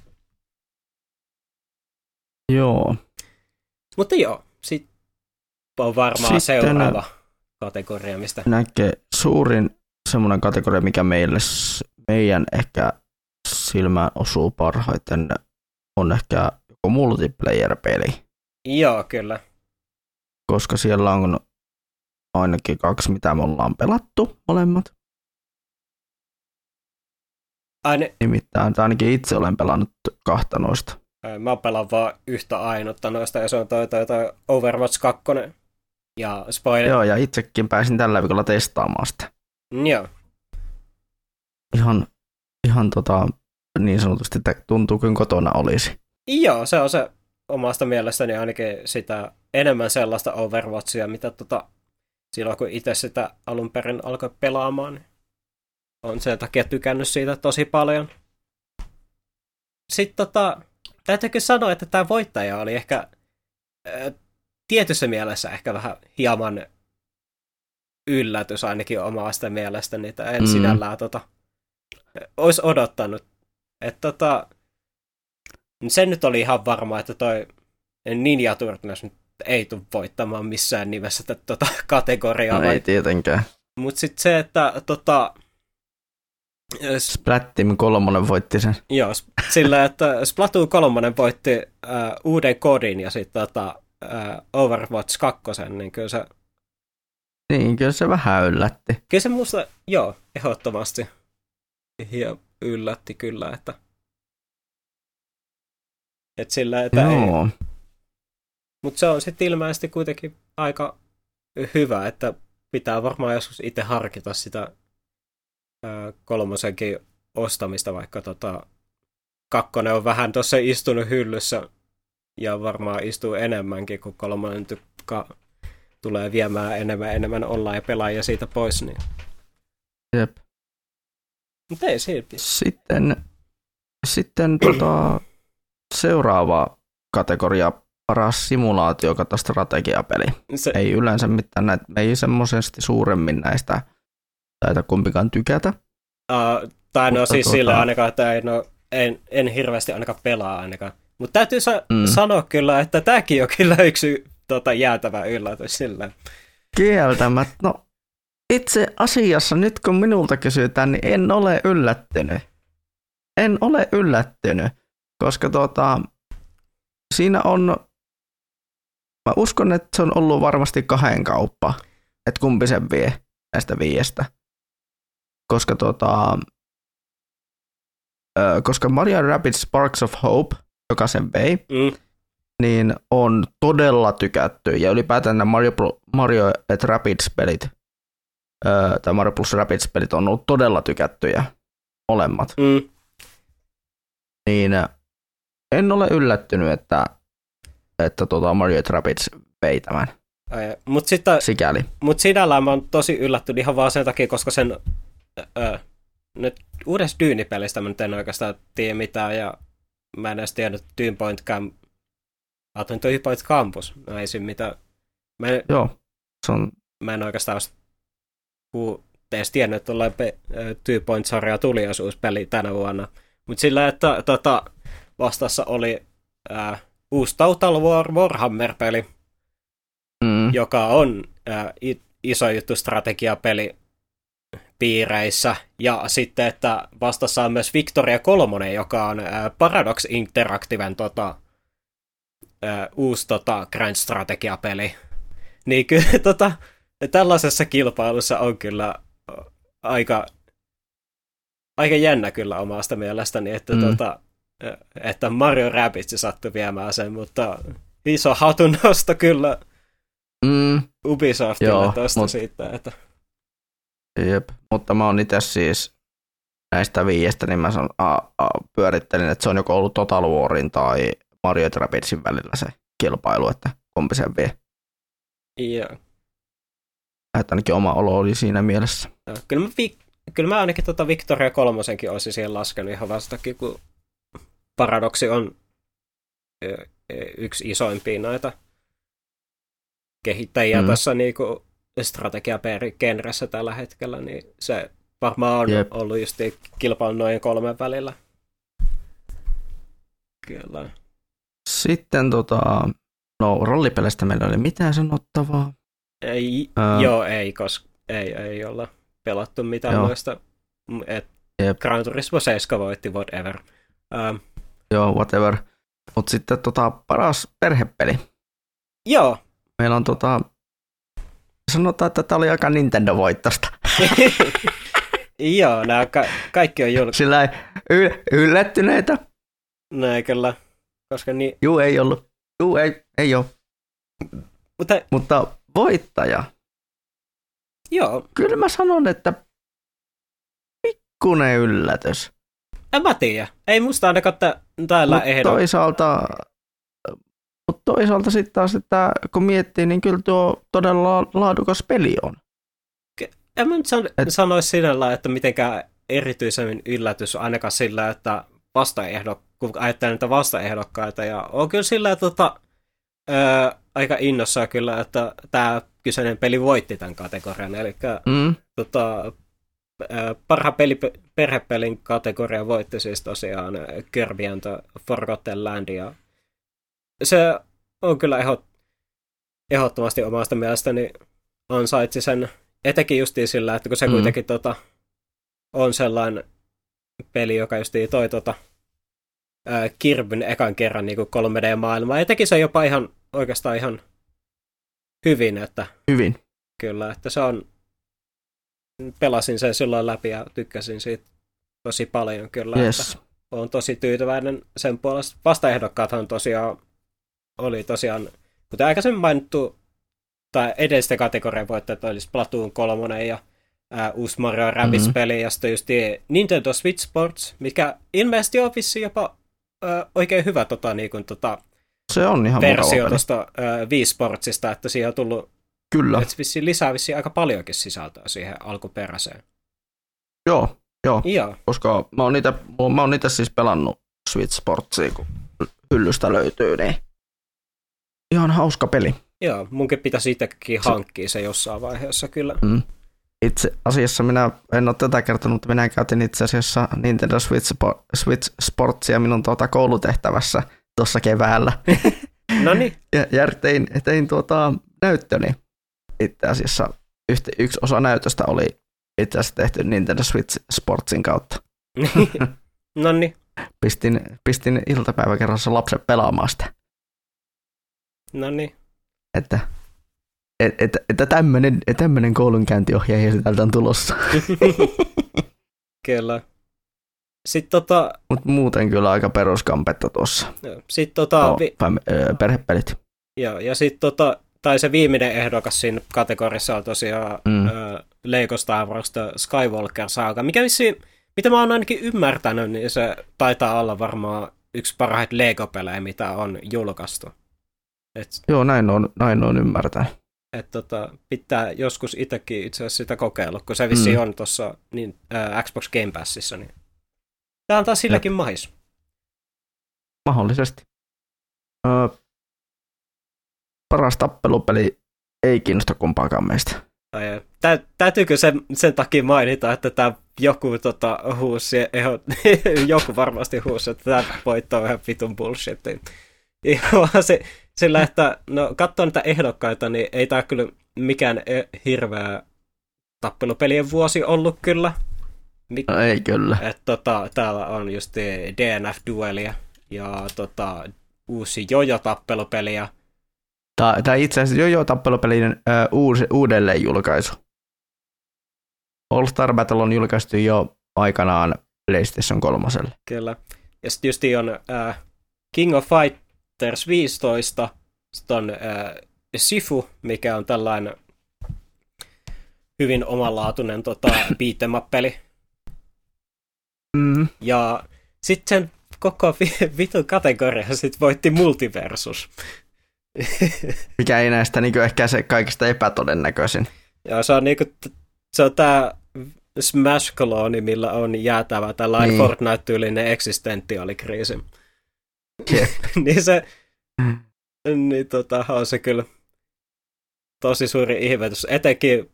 Joo. Mutta joo, sitten on varmaan Sitten- seuraava kategoria, mistä... Näkee suurin semmoinen kategoria, mikä meille, meidän ehkä silmään osuu parhaiten, on ehkä joku multiplayer-peli, Joo, kyllä. Koska siellä on ainakin kaksi, mitä me ollaan pelattu molemmat. Aine, Nimittäin, tai ainakin itse olen pelannut kahta noista. mä pelaan vaan yhtä ainutta noista, ja se on toi, toi, toi Overwatch 2. Ja spoiler... Joo, ja itsekin pääsin tällä viikolla testaamaan sitä. Joo. Ihan, ihan tota, niin sanotusti, että tuntuu kuin kotona olisi. Joo, se on se omasta mielestäni ainakin sitä enemmän sellaista Overwatchia, mitä tota, silloin kun itse sitä alun perin alkoi pelaamaan, niin on sen takia tykännyt siitä tosi paljon. Sitten tota, täytyykö sanoa, että tämä voittaja oli ehkä ää, tietyssä mielessä ehkä vähän hieman yllätys ainakin omasta mielestäni, että en mm. sinällään tota, olisi odottanut. Että tota, se nyt oli ihan varma, että toi Ninja Turtles nyt ei tule voittamaan missään nimessä tätä tota kategoriaa. No ei tietenkään. Mutta sitten se, että tota, Splattim kolmonen voitti sen. joo, sillä, että Splatoon 3 voitti äh, uuden kodin ja sitten tota, äh, Overwatch 2, niin kyllä se, Niin, kyllä se vähän yllätti. kyllä se musta, joo, ehdottomasti ja yllätti kyllä, että et sillä, että ei, Joo. Mutta se on sitten ilmeisesti kuitenkin aika hyvä, että pitää varmaan joskus itse harkita sitä ää, kolmosenkin ostamista, vaikka tota, kakkonen on vähän tuossa istunut hyllyssä ja varmaan istuu enemmänkin, kun kolmonen tukka tulee viemään enemmän enemmän online pelaajia siitä pois. Niin. Jep. Mutta ei silti. Sitten, sitten tota, seuraava kategoria, paras simulaatio kautta strategiapeli. Se, Ei yleensä mitään näitä, ei semmoisesti suuremmin näistä taita kumpikaan tykätä. Uh, tai no siis tuota- sillä ainakaan, että ei, no, en, en hirveästi ainakaan pelaa ainakaan. Mutta täytyy sa- mm. sanoa kyllä, että tämäkin on kyllä yksi tota, jäätävä yllätys sillä. Kieltämättä, no itse asiassa nyt kun minulta kysytään, niin en ole yllättynyt. En ole yllättynyt, koska tota, siinä on, mä uskon, että se on ollut varmasti kahden kauppa, että kumpi sen vie näistä viiestä. Koska tota, ö, koska Mario Rabbids Sparks of Hope, joka sen vei, Mm. niin on todella tykätty. Ja ylipäätään nämä Mario, Mario et öö, tai Mario plus Rabbids-pelit on ollut todella tykättyjä molemmat. Mm. Niin en ole yllättynyt, että, että tota Mario Rabbids vei tämän Mutta sikäli. mut sinällään mä oon tosi yllättynyt ihan vaan sen takia, koska sen ö, nyt uudesta Dyynipelistä mä nyt en oikeastaan tiedä mitään ja mä en edes tiedä Dune Point Camp, ajattelin Dune Point Campus, mä ei siinä mitään, mä en, Joo, se on, mä en oikeastaan ku- edes tiennyt, että tuollainen Two Point-sarja tuli peli tänä vuonna. Mutta sillä, että tota, vastassa oli ää, uusi Total War Warhammer-peli, mm, joka on ää, i- iso juttu strategiapeli piireissä. Ja sitten, että vastassa on myös Victoria 3, joka on ää, Paradox Interactiven tota, ää, uusi tota, Grand Strategia-peli. Niin kyllä tota, tällaisessa kilpailussa on kyllä aika, aika jännä kyllä omasta mielestäni, että, Mm. tota, että Mario Rabbids sattui viemään sen, mutta iso hatunnosto kyllä mm, Ubisoftille Joo, tuosta mut- siitä, että jep. Mutta mä oon itse siis näistä viiestä, niin mä san, a, a, pyörittelin, että se on joko ollut Total Warin tai Mario Rabidsin välillä se kilpailu, että kumpi sen vie. Joo. Että ainakin oma olo oli siinä mielessä. Joo. Kyllä mä, vi- kyllä mä ainakin tota Victoria kolmosenkin olisin siihen laskenut ihan vastakin, kun Paradoksi on yksi isoimpia näitä kehittäjiä mm. tässä niinku strategiagenressä tällä hetkellä, niin se varmaan on Jep. ollut just kilpailun noin kolmen välillä. Kyllä. Sitten tota, no rallipeleistä meillä oli mitään sanottavaa. Ei, uh, joo, ei, koska ei, ei olla pelattu mitään joo. noista. Et Jep. Gran Turismo 7 voitti, whatever. Uh, joo, whatever. Mutta sitten tota, paras perhepeli. Joo. Meillä on tota, sanotaan, että tämä oli aika Nintendo-voittosta. Joo, nämä ka- kaikki on julkaistu. Sillä y- yllättyneitä. Näin kyllä. Koska niin... Juu, ei ollut. Juu, ei, ei ole. Mutta... Mutta voittaja. Joo. Kyllä mä sanon, että pikkunen yllätys. En mä tiedä. Ei musta ainakaan t- täällä Mut ehdon. toisaalta, mutta toisaalta sitten taas, että kun miettii, niin kyllä tuo todella laadukas peli on. En mä nyt san- Et... sanoisi sinällä, että mitenkään erityisemmin yllätys ainakaan sillä, että vastaehdok, kun ajattelen niitä vastaehdokkaita, ja on kyllä sillä, tota, öö, aika innossa kyllä, että tämä kyseinen peli voitti tämän kategorian, eli mm. tota, parhaan peli, perhepelin kategoria voitti siis tosiaan Kirby and the Forgotten Land, ja se on kyllä ehdot, ehdottomasti omasta mielestäni ansaitsi sen, etenkin justiin sillä, että kun se mm. kuitenkin tota, on sellainen peli, joka justiin toi tota, ää, Kirbyn ekan kerran niin 3D-maailmaa, ja teki se jopa ihan oikeastaan ihan hyvin, että hyvin. Kyllä, että se on pelasin sen silloin läpi ja tykkäsin siitä tosi paljon kyllä. Yes. Että olen tosi tyytyväinen sen puolesta. Vastaehdokkaathan tosiaan oli tosiaan, kuten aikaisemmin mainittu, tai edellisten kategorian voittajat oli Splatoon 3 ja ää, uusi Mario Rabbids-peli, mm-hmm. ja sitten just Nintendo Switch Sports, mikä ilmeisesti on vissi jopa ää, oikein hyvä tota, niin kuin, tota, se on ihan versio tuosta Wii Sportsista, että siihen on tullut Kyllä. Että vissiin lisää vissiin aika paljonkin sisältöä siihen alkuperäiseen. Joo, joo. joo. Koska mä oon, niitä, mä oon niitä siis pelannut Switch Sportsia, kun hyllystä löytyy, niin ihan hauska peli. Joo, munkin pitäisi itsekin hankkia se jossain vaiheessa kyllä. Mm. Itse asiassa minä en ole tätä kertonut, mutta minä käytin itse asiassa Nintendo Switch, Switch Sportsia minun tuota koulutehtävässä tuossa keväällä. no niin. ja, ja tein, tein tuota näyttöni itse asiassa yhtä, yksi osa näytöstä oli itse asiassa tehty Nintendo Switch Sportsin kautta. no niin. Pistin, pistin iltapäiväkerrassa lapset pelaamaan sitä. No niin. Että, et, et, että tämmöinen, tämmöinen koulunkäyntiohjaaja täältä on tulossa. kyllä. Sitten tota... Mut muuten kyllä aika peruskampetta tuossa. Sitten tota... No, vi... perhepelit. Joo, ja sitten tota, tai se viimeinen ehdokas siinä kategoriassa on tosiaan mm. ö, Lego Star Wars The Skywalker Saga, mikä vissi, mitä mä oon ainakin ymmärtänyt, niin se taitaa olla varmaan yksi parhaita Lego-pelejä, mitä on julkaistu. Et, Joo, näin on, näin on ymmärtänyt. Et tota, pitää joskus itsekin itse asiassa sitä kokeilla, kun se vissi mm. on tuossa niin, äh, Xbox Game Passissa. Niin. Tämä on taas silläkin mahis. Mahdollisesti. Öö, paras tappelupeli ei kiinnosta kumpaakaan meistä. Tä, täytyykö sen, sen takia mainita, että tämä joku tota, huusi, joku varmasti huusi, että tämä voitto on ihan vitun bullshit. Ihan se, sillä, että no katsoa niitä ehdokkaita, niin ei tämä kyllä mikään e, hirveä tappelupelien vuosi ollut kyllä. Mik, no ei kyllä. Et, tota, täällä on just DNF Duelia ja tota, uusi Jojo-tappelupeli tai itse asiassa jo tappelupelin ö, uusi, uudelleen julkaisu. All Star Battle on julkaistu jo aikanaan PlayStation 3. Kyllä. Ja sitten just on äh, King of Fighters 15, sitten on äh, Sifu, mikä on tällainen hyvin omanlaatuinen tota, beat'em Mm. Ja sitten sen koko vi- vitun kategoria sit voitti Multiversus. Mikä ei näistä niin ehkä se kaikista epätodennäköisin. ja se on niinku, t- se on tää Smash-klooni, millä on jäätävä tällainen Niin. niin. Fortnite-tyylinen eksistentiaalikriisi. Niin se, niin tota, on se kyllä tosi suuri ihmetys. Etenkin,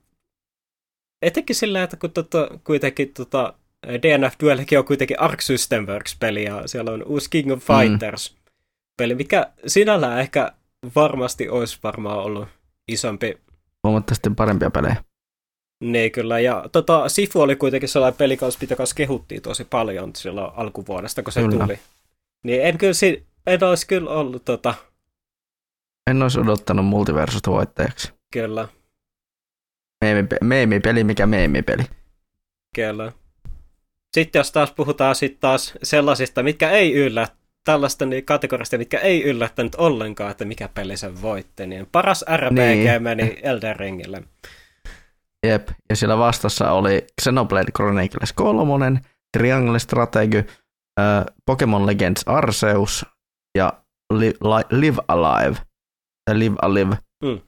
etenkin sillä, että kun tota, kuitenkin tota, DNF Duellekin on kuitenkin Arc System Works-peli ja siellä on uusi King of Fighters-peli, mikä sinällään ehkä varmasti olisi varmaan ollut isompi Huomattavasti parempia pelejä. niin kyllä, ja tota, Sifu oli kuitenkin sellainen peli, mitä kanssa kehuttiin tosi paljon silloin alkuvuodesta, kun se Kyllä. tuli. Niin en kyllä, si- en olisi kyllä ollut tota, En olisi odottanut multiversusta voittajaksi. kyllä, Meemipe- meemipeli, mikä meemipeli. kyllä. Sitten jos taas puhutaan sitten taas sellaisista, mitkä ei yllä, tällaista niin kategorista, mitkä ei yllättänyt ollenkaan, että mikä peli sen voitti, niin paras RPG Niin. meni Elden Ringille. Jep, ja siellä vastassa oli Xenoblade Chronicles 3, Triangle Strategy, äh, Pokemon Legends Arceus ja Li- Li- Live Alive. Tai Live Alive. Mm.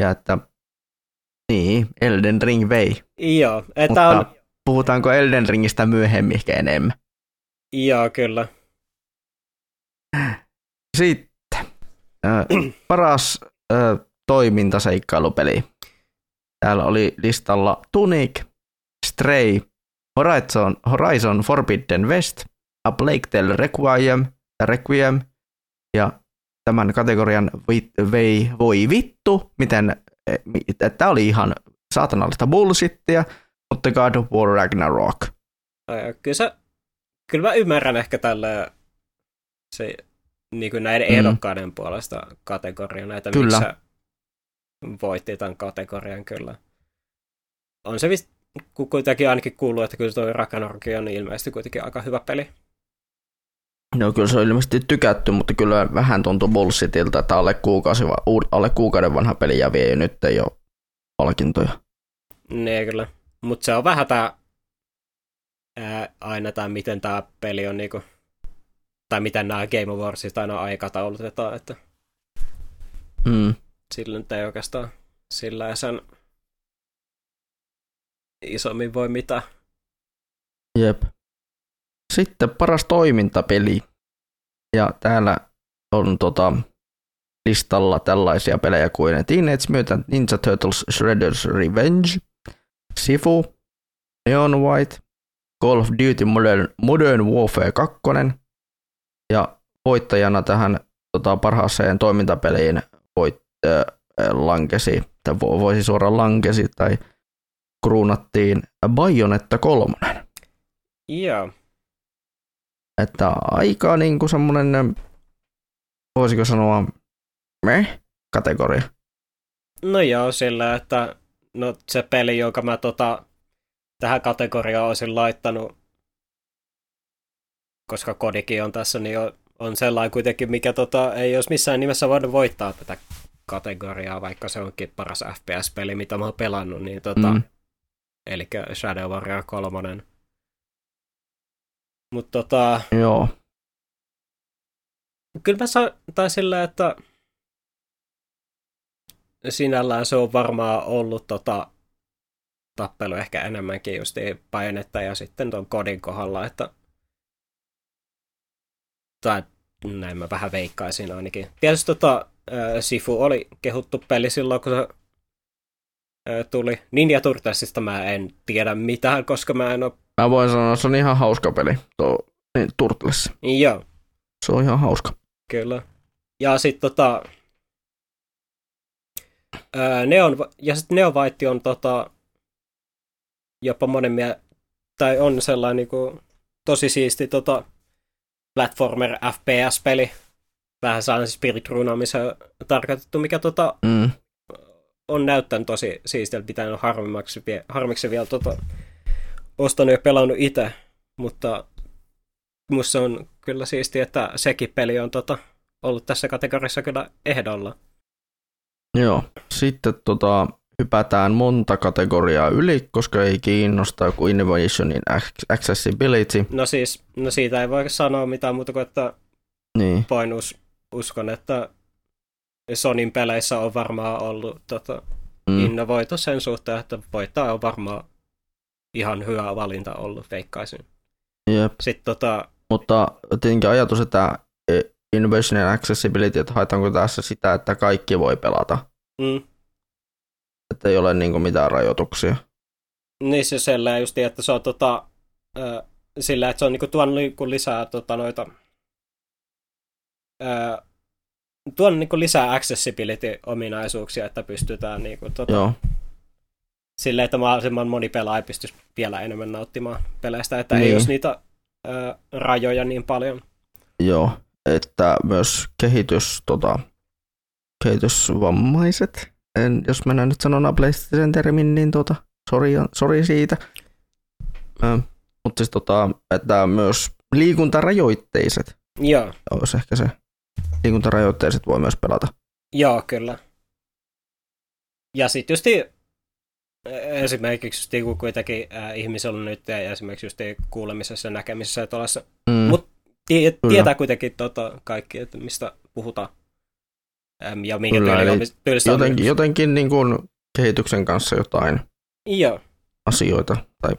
Ja että niin, Elden Ring vei. Joo, että Mutta on, puhutaanko Elden Ringistä myöhemmin ehkä enemmän? Joo kyllä. Sitten äh, paras äh, toimintaseikkailupeli. Täällä oli listalla Tunic, Stray, Horizon, Horizon Forbidden West, A Plague Tale Requiem, Requiem ja tämän kategorian vi, vei, voi vittu, miten tämä oli ihan saatanallista bullshittia, mutta God of War Ragnarok. Kyllä, se, kyllä mä ymmärrän ehkä tällä se, niin kuin näiden Mm. ehdokkaiden puolesta kategoria, näitä Kyllä. miksi voitti tämän kategorian kyllä. On se vist, kuitenkin ainakin kuuluu, että kyllä toi Ragnarok on ilmeisesti kuitenkin aika hyvä peli. No kyllä se on ilmeisesti tykätty, mutta kyllä vähän tuntuu bullshitilta, että alle, kuukausi, alle kuukauden vanha peli ja vie jo nyt jo palkintoja. Niin kyllä. Mutta se on vähän tää, ää, aina tämä, miten tämä peli on niinku, tai miten nämä Game Awardsista aina aikataulutetaan, että Mm. sillä nyt ei oikeastaan sillä sen isommin voi mitään. Jep. Sitten paras toimintapeli. Ja täällä on tota, listalla tällaisia pelejä kuin Teenage Mutant Ninja Turtles Shredder's Revenge, Sifu, Neon White, Call of Duty Modern, Modern Warfare 2 ja voittajana tähän tota, parhaaseen toimintapeliin voit, äh, lankesi, tai vo, voisi suoraan lankesi tai kruunattiin Bayonetta 3. Joo. Että aika niin kuin semmoinen, voisiko sanoa, meh kategoria. No joo, sillä, että no se peli, jonka mä tota, tähän kategoriaan olisin laittanut, koska kodikin on tässä, niin on, on sellainen kuitenkin, mikä tota, ei olisi missään nimessä voinut voittaa tätä kategoriaa, vaikka se onkin paras FPS-peli, mitä mä oon pelannut, niin tota, Mm. eli Shadow Warrior 3. Mutta tota, Joo. kyllä mä saan, tai sillä, että sinällään se on varmaan ollut tota, tappelu ehkä enemmänkin just painetta ja sitten tuon kodin kohdalla, että tai näin mä vähän veikkaisin ainakin. Tietysti tota, äh, Sifu oli kehuttu peli silloin, kun se äh, tuli. Ninja Turtlesista mä en tiedä mitään, koska mä en ole... Mä voin sanoa, että se on ihan hauska peli. Tuo niin, Turtles. Joo, Se on ihan hauska. Kyllä. Ja sitten tota... Ää, Neon, ja sitten Neon White on tota, jopa monen mie- tai on sellainen niinku, tosi siisti tota, platformer FPS-peli. Vähän sellainen Spirit ruunaamiseen tarkoitettu, mikä tota, Mm. on näyttänyt tosi siistiltä, mitä en ole harmiksi vielä tota, ostanut ja pelannut itse, mutta musta on kyllä siistiä, että sekin peli on tota, ollut tässä kategoriassa kyllä ehdolla. Joo. Sitten tota, hypätään monta kategoriaa yli, koska ei kiinnosta kuin Innovationin Accessibility. No siis, no siitä ei voi sanoa mitään muuta kuin, että Niin, voin us- uskon, että Sonin peleissä on varmaan ollut tota, mm, innovoitu sen suhteen, että voittaa on varmaan ihan hyvä valinta ollut, veikkaisin. jep. Sitten tota, Mutta tietenkin ajatus, että e, Innovation and Accessibility, että haetaanko tässä sitä, että kaikki voi pelata, mm, että ei ole niin mitään rajoituksia. niin se sellainen just, että se on tota, ö, sillä, että se on niinku tuonut niinku lisää tota, noita, ö, tuonut niinku lisää accessibility-ominaisuuksia, että pystytään niinku, tota, Joo, silleen, että mahdollisimman moni pelaaja pystyisi vielä enemmän nauttimaan peleistä, että ei Niin. olisi niitä ö, rajoja niin paljon. joo. Että myös kehitys, tota, kehitysvammaiset, en, jos mennään nyt sanomaan PlayStation termin, niin tota, sori, sori siitä. Ö, mutta siis tota, että myös liikuntarajoitteiset Joo, olisi ehkä se. Liikuntarajoitteiset voi myös pelata. joo kyllä. Ja sitten just esimerkiksi just kun kuitenkin äh, ihmisellä on nyt esimerkiksi just kuulemisessa ja näkemisessä ja tuollaisessa, Mm. Mut- tie, tietää kuitenkin tota kaikki, että mistä puhutaan. Ja minkä Kyllä, tyyli, eli tyylistä on jotenkin, yhdessä. jotenkin niin kuin kehityksen kanssa jotain Joo, asioita. Tai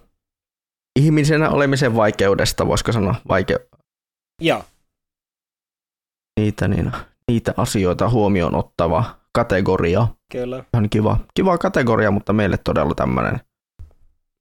ihmisenä olemisen vaikeudesta, voisiko sanoa, vaike- joo, niitä, niin, niitä asioita huomioon ottava kategoria. kyllä. Ihan kiva, kiva kategoria, mutta meille todella tämmöinen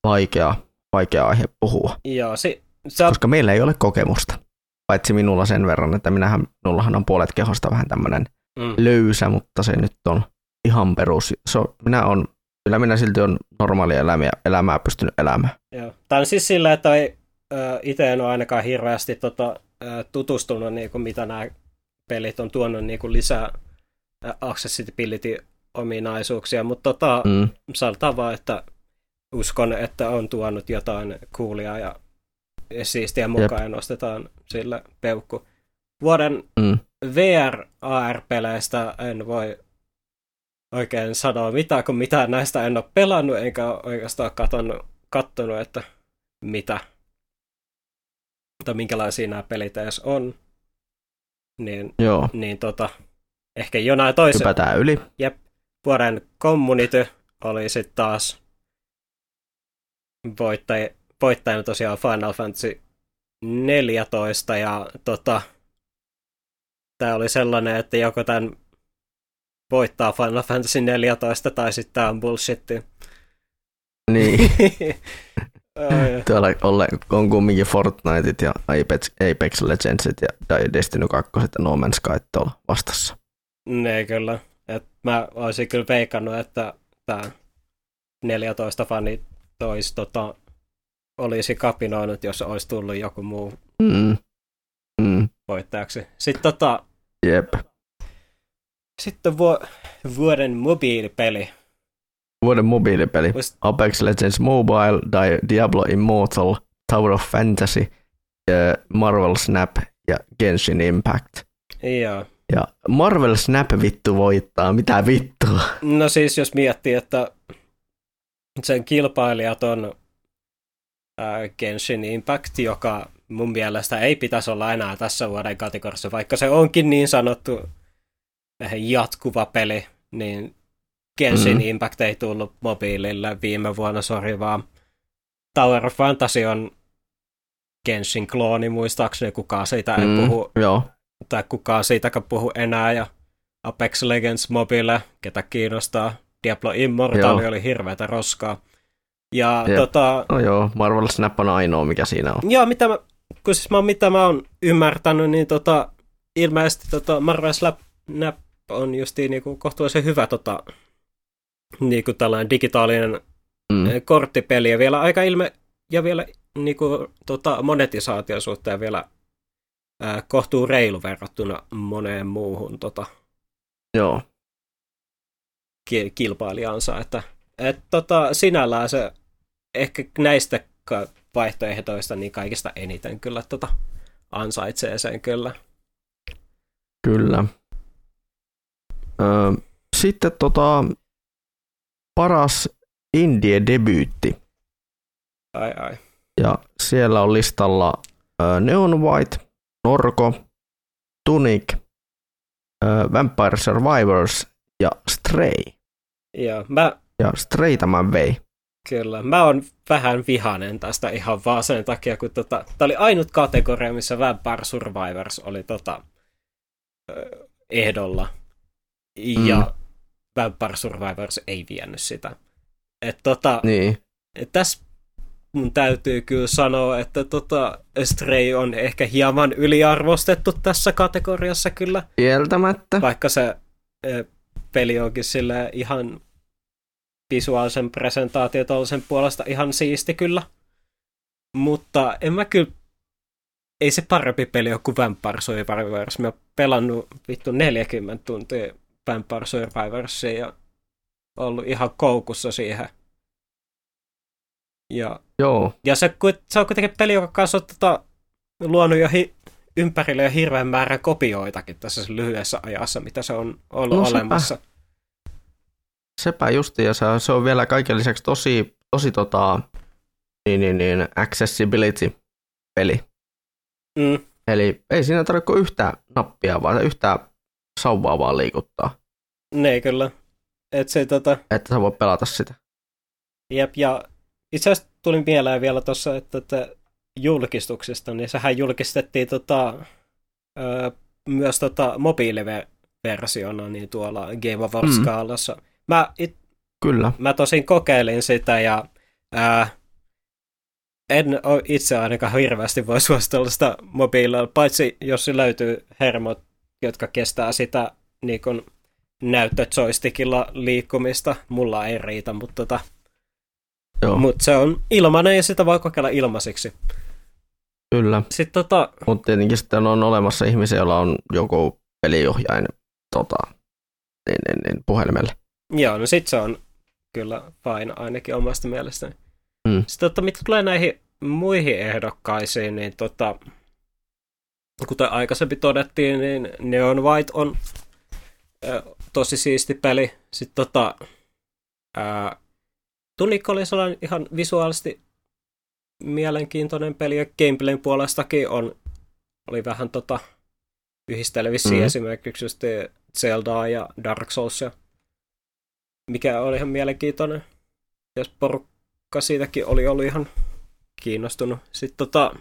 vaikea, vaikea aihe puhua, Joo, si, sä, koska meillä ei ole kokemusta. Paitsi minulla sen verran, että minähän, minullahan on puolet kehosta vähän tämmöinen mm, löysä, mutta se nyt on ihan perus. Se on, minä on, kyllä minä silti on normaalia elämää, elämää pystynyt elämään. joo. Tämä on siis sillä, että ei, itse en ole ainakaan hirveästi tota, tutustunut, niin kuin, mitä nämä pelit on tuonut niin kuin lisää accessibility-ominaisuuksia, mutta tota, Mm, sanotaan vaan, että uskon, että on tuonut jotain coolia ja siistiä mukaan ja nostetaan sillä peukku. Vuoden mm, VR-AR-peleistä en voi oikein sanoa mitään, kun mitään näistä en ole pelannut, enkä ole oikeastaan katsonut, kattonut, että mitä tai minkälaisia nämä pelit edes on. Niin, joo, niin tota, ehkä jonain toisen hypätään yli. vuoden community oli sitten taas voittaja, voittajana tosiaan Final Fantasy 14 ja tota, tämä oli sellainen, että joko tämän voittaa Final Fantasy 14 tai sitten tämä on bullshitti. Niin, tuolla ole, on kumminkin Fortniteit ja Apex, Apex Legendsit ja Destiny 2 ja No Man's Sky tuolla vastassa. ne kyllä. Et mä olisin kyllä veikannut, että tämä 14 fani tois, tota, olisi kapinoinut, jos olisi tullut joku muu Mm. Voittajaksi. Sitten tota, Jep. sitten vu- vuoden mobiilipeli. Vuoden mobiilipeli. Muist- Apex Legends Mobile, Di- Diablo Immortal, Tower of Fantasy, Marvel Snap ja Genshin Impact. Joo. Ja Marvel Snap vittu voittaa, mitä vittua? No siis jos miettii, että sen kilpailijat on ää, Genshin Impact, joka mun mielestä ei pitäisi olla enää tässä vuoden kategoriassa, vaikka se onkin niin sanottu eh, jatkuva peli, niin Genshin Mm. mm. Impact ei tullut mobiilille viime vuonna, sori vaan. Tower of Fantasy on Genshin klooni, muistaakseni kukaan siitä ei Mm, puhu Joo, tai kukaan siitäkään puhu enää, ja Apex Legends Mobile, ketä kiinnostaa, Diablo Immortal Joo. oli hirveätä roskaa. Ja Jep. tota, no joo, Marvel Snap on ainoa, mikä siinä on. joo, mitä mä, kun siis mä, mitä mä oon ymmärtänyt, niin tota, ilmeisesti tota Marvel Snap on justiin niinku kohtuullisen hyvä tota, niinku tällainen digitaalinen Mm. mm. korttipeli, ja vielä aika ilme, ja vielä niinku, tota, monetisaation suhteen vielä ää, kohtuu reilu verrattuna moneen muuhun tota, Joo, ki- kilpailijansa, että et, tota, sinällään se ehkä näistä vaihtoehdoista niin kaikista eniten kyllä tota, ansaitsee sen kyllä. kyllä. Ö, sitten tota, paras indie-debyytti. Ai ai. Ja siellä on listalla Neon White, Norko, Tunic, Vampire Survivors ja Stray. Joo, mä, Ja Stray tämän vei. Kyllä, mä oon vähän vihanen tästä ihan vaan sen takia, kun tota, tää oli ainut kategoria, missä Vampire Survivors oli tota, ehdolla. Ja Mm. Vampire Survivors ei vienyt sitä. Et tota, Niin. tässä mun täytyy kyllä sanoa, että tota, Stray on ehkä hieman yliarvostettu tässä kategoriassa kyllä, Kieltämättä. vaikka se peli onkin sille ihan visuaalisen presentaatiotollisen puolesta ihan siisti kyllä. Mutta en mä kyllä, ei se parempi peli ole kuin Vampire Survivors. Mä oon pelannut vittu 40 tuntia Vampire Survivorsia ja ollut ihan koukussa siihen. Ja Joo. ja se, se on kuitenkin peli, joka kanssa on tota, luonut jo hi- ympärille jo hirveän määrän kopioitakin tässä lyhyessä ajassa, mitä se on ollut No no, sepä. Sepä justi, ja se, on- se on vielä kaiken lisäksi tosi, tosi tota, niin, niin, niin, accessibility-peli. Mm, Eli ei siinä tarvitse kuin yhtä nappia, vaan yhtä sauvaa vaan liikuttaa, ne kyllä. Et se, tota, että sä voit pelata sitä. jep, ja itse asiassa tuli mieleen vielä tuossa, että, että julkistuksesta, niin sehän julkistettiin tota, ö, myös tota, mobiiliversiona niin tuolla Game of Mm. Mä it, Kyllä. Mä tosin kokeilin sitä ja ää, en itse ainakaan hirveästi voi suositella sitä mobiililla, paitsi jos se löytyy hermot, jotka kestää sitä niin kun näyttöjoystickilla liikkumista. Mulla ei riitä, mutta tota, Joo, mut se on ilmainen ja sitä voi kokeilla ilmaiseksi. kyllä. Sitten tota, Mutta tietenkin sitten on olemassa ihmisiä, joilla on joku peliohjain tota, niin, niin, niin, puhelimelle. Joo, no sit se on kyllä fine ainakin omasta mielestäni. Mm. Sitten tota, mitä tulee näihin muihin ehdokkaisiin, niin tota, kuten aikaisemmin todettiin, niin Neon White on ö, tosi siisti peli. Sitten tota, ää, Tunic oli sellainen ihan visuaalisesti mielenkiintoinen peli, ja gameplayn puolestakin on, oli vähän tota, yhdistelevissä Mm. mm. esimerkiksi just Zeldaa ja Dark Soulsia, mikä oli ihan mielenkiintoinen. Jos porukka siitäkin oli ollut ihan kiinnostunut. Sitten tota,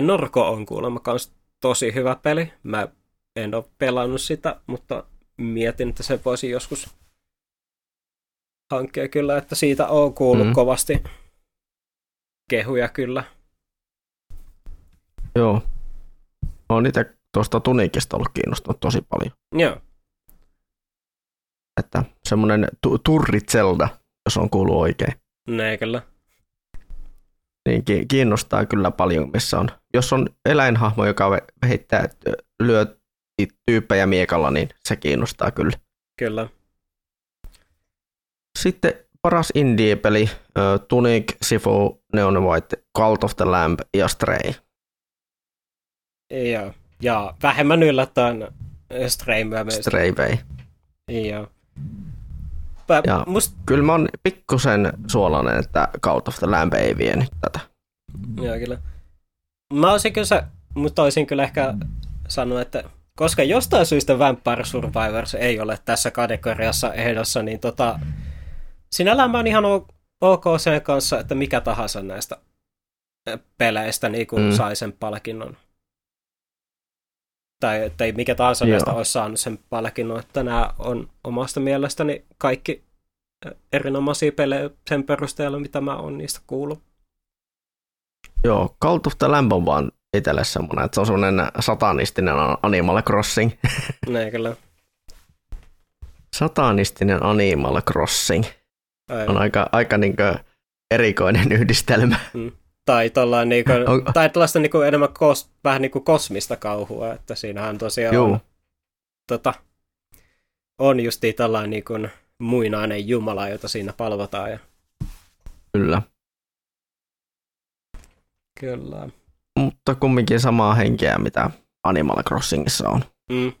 Norko on kuulemma kans tosi hyvä peli. Mä en ole pelannut sitä, mutta mietin, että se voisi joskus hankkia kyllä, että siitä on kuullut Mm. kovasti kehuja kyllä. Joo. Olen itse tuosta Tunikista ollut kiinnostunut tosi paljon. Joo, Että semmoinen tu- turri Zelda, jos on kuullut oikein, ne kyllä. niin ki- kiinnostaa kyllä paljon, missä on. Jos on eläinhahmo, joka heittää, lyö tyyppejä miekalla, niin se kiinnostaa kyllä. Kyllä. Sitten paras indie-peli, ö, Tunic, Sifu, Neon White, Cult of the Lamb ja Stray. Ja, ja vähemmän yllättäen Stray myös. Stray. Joo. Mä, Ja- must, Kyllä mä oon pikkusen suolainen, että Cult of the Lamb ei vienyt tätä. joo, kyllä. Mä olisin kyllä, mutta olisin kyllä ehkä sanonut, että koska jostain syystä Vampire Survivors ei ole tässä kategoriassa ehdossa, niin tota, sinällään mä oon ihan ok sen kanssa, että mikä tahansa näistä ö, peleistä niin mm. sai sen palkinnon. Tai ei mikä tahansa Joo. näistä olisi saanut sen palkinnon, että nämä on omasta mielestäni kaikki erinomaisia pelejä sen perusteella, mitä mä oon niistä kuullut. Joo, Cult of the Lamb on vaan itselle semmoinen, että se on semmoinen satanistinen Animal Crossing. Ne kyllä. Satanistinen Animal Crossing Ai, on aika, aika niin erikoinen yhdistelmä. Tai, tollain niinku, On- tai tällaista niinku enemmän kos, vähän niinku kosmista kauhua, että siinähän tosiaan Joo. on, tota, on justiin tällainen niinku muinainen jumala, jota siinä palvotaan. Ja, Kyllä. kyllä. Mutta kumminkin samaa henkeä, mitä Animal Crossingissa on. Mm.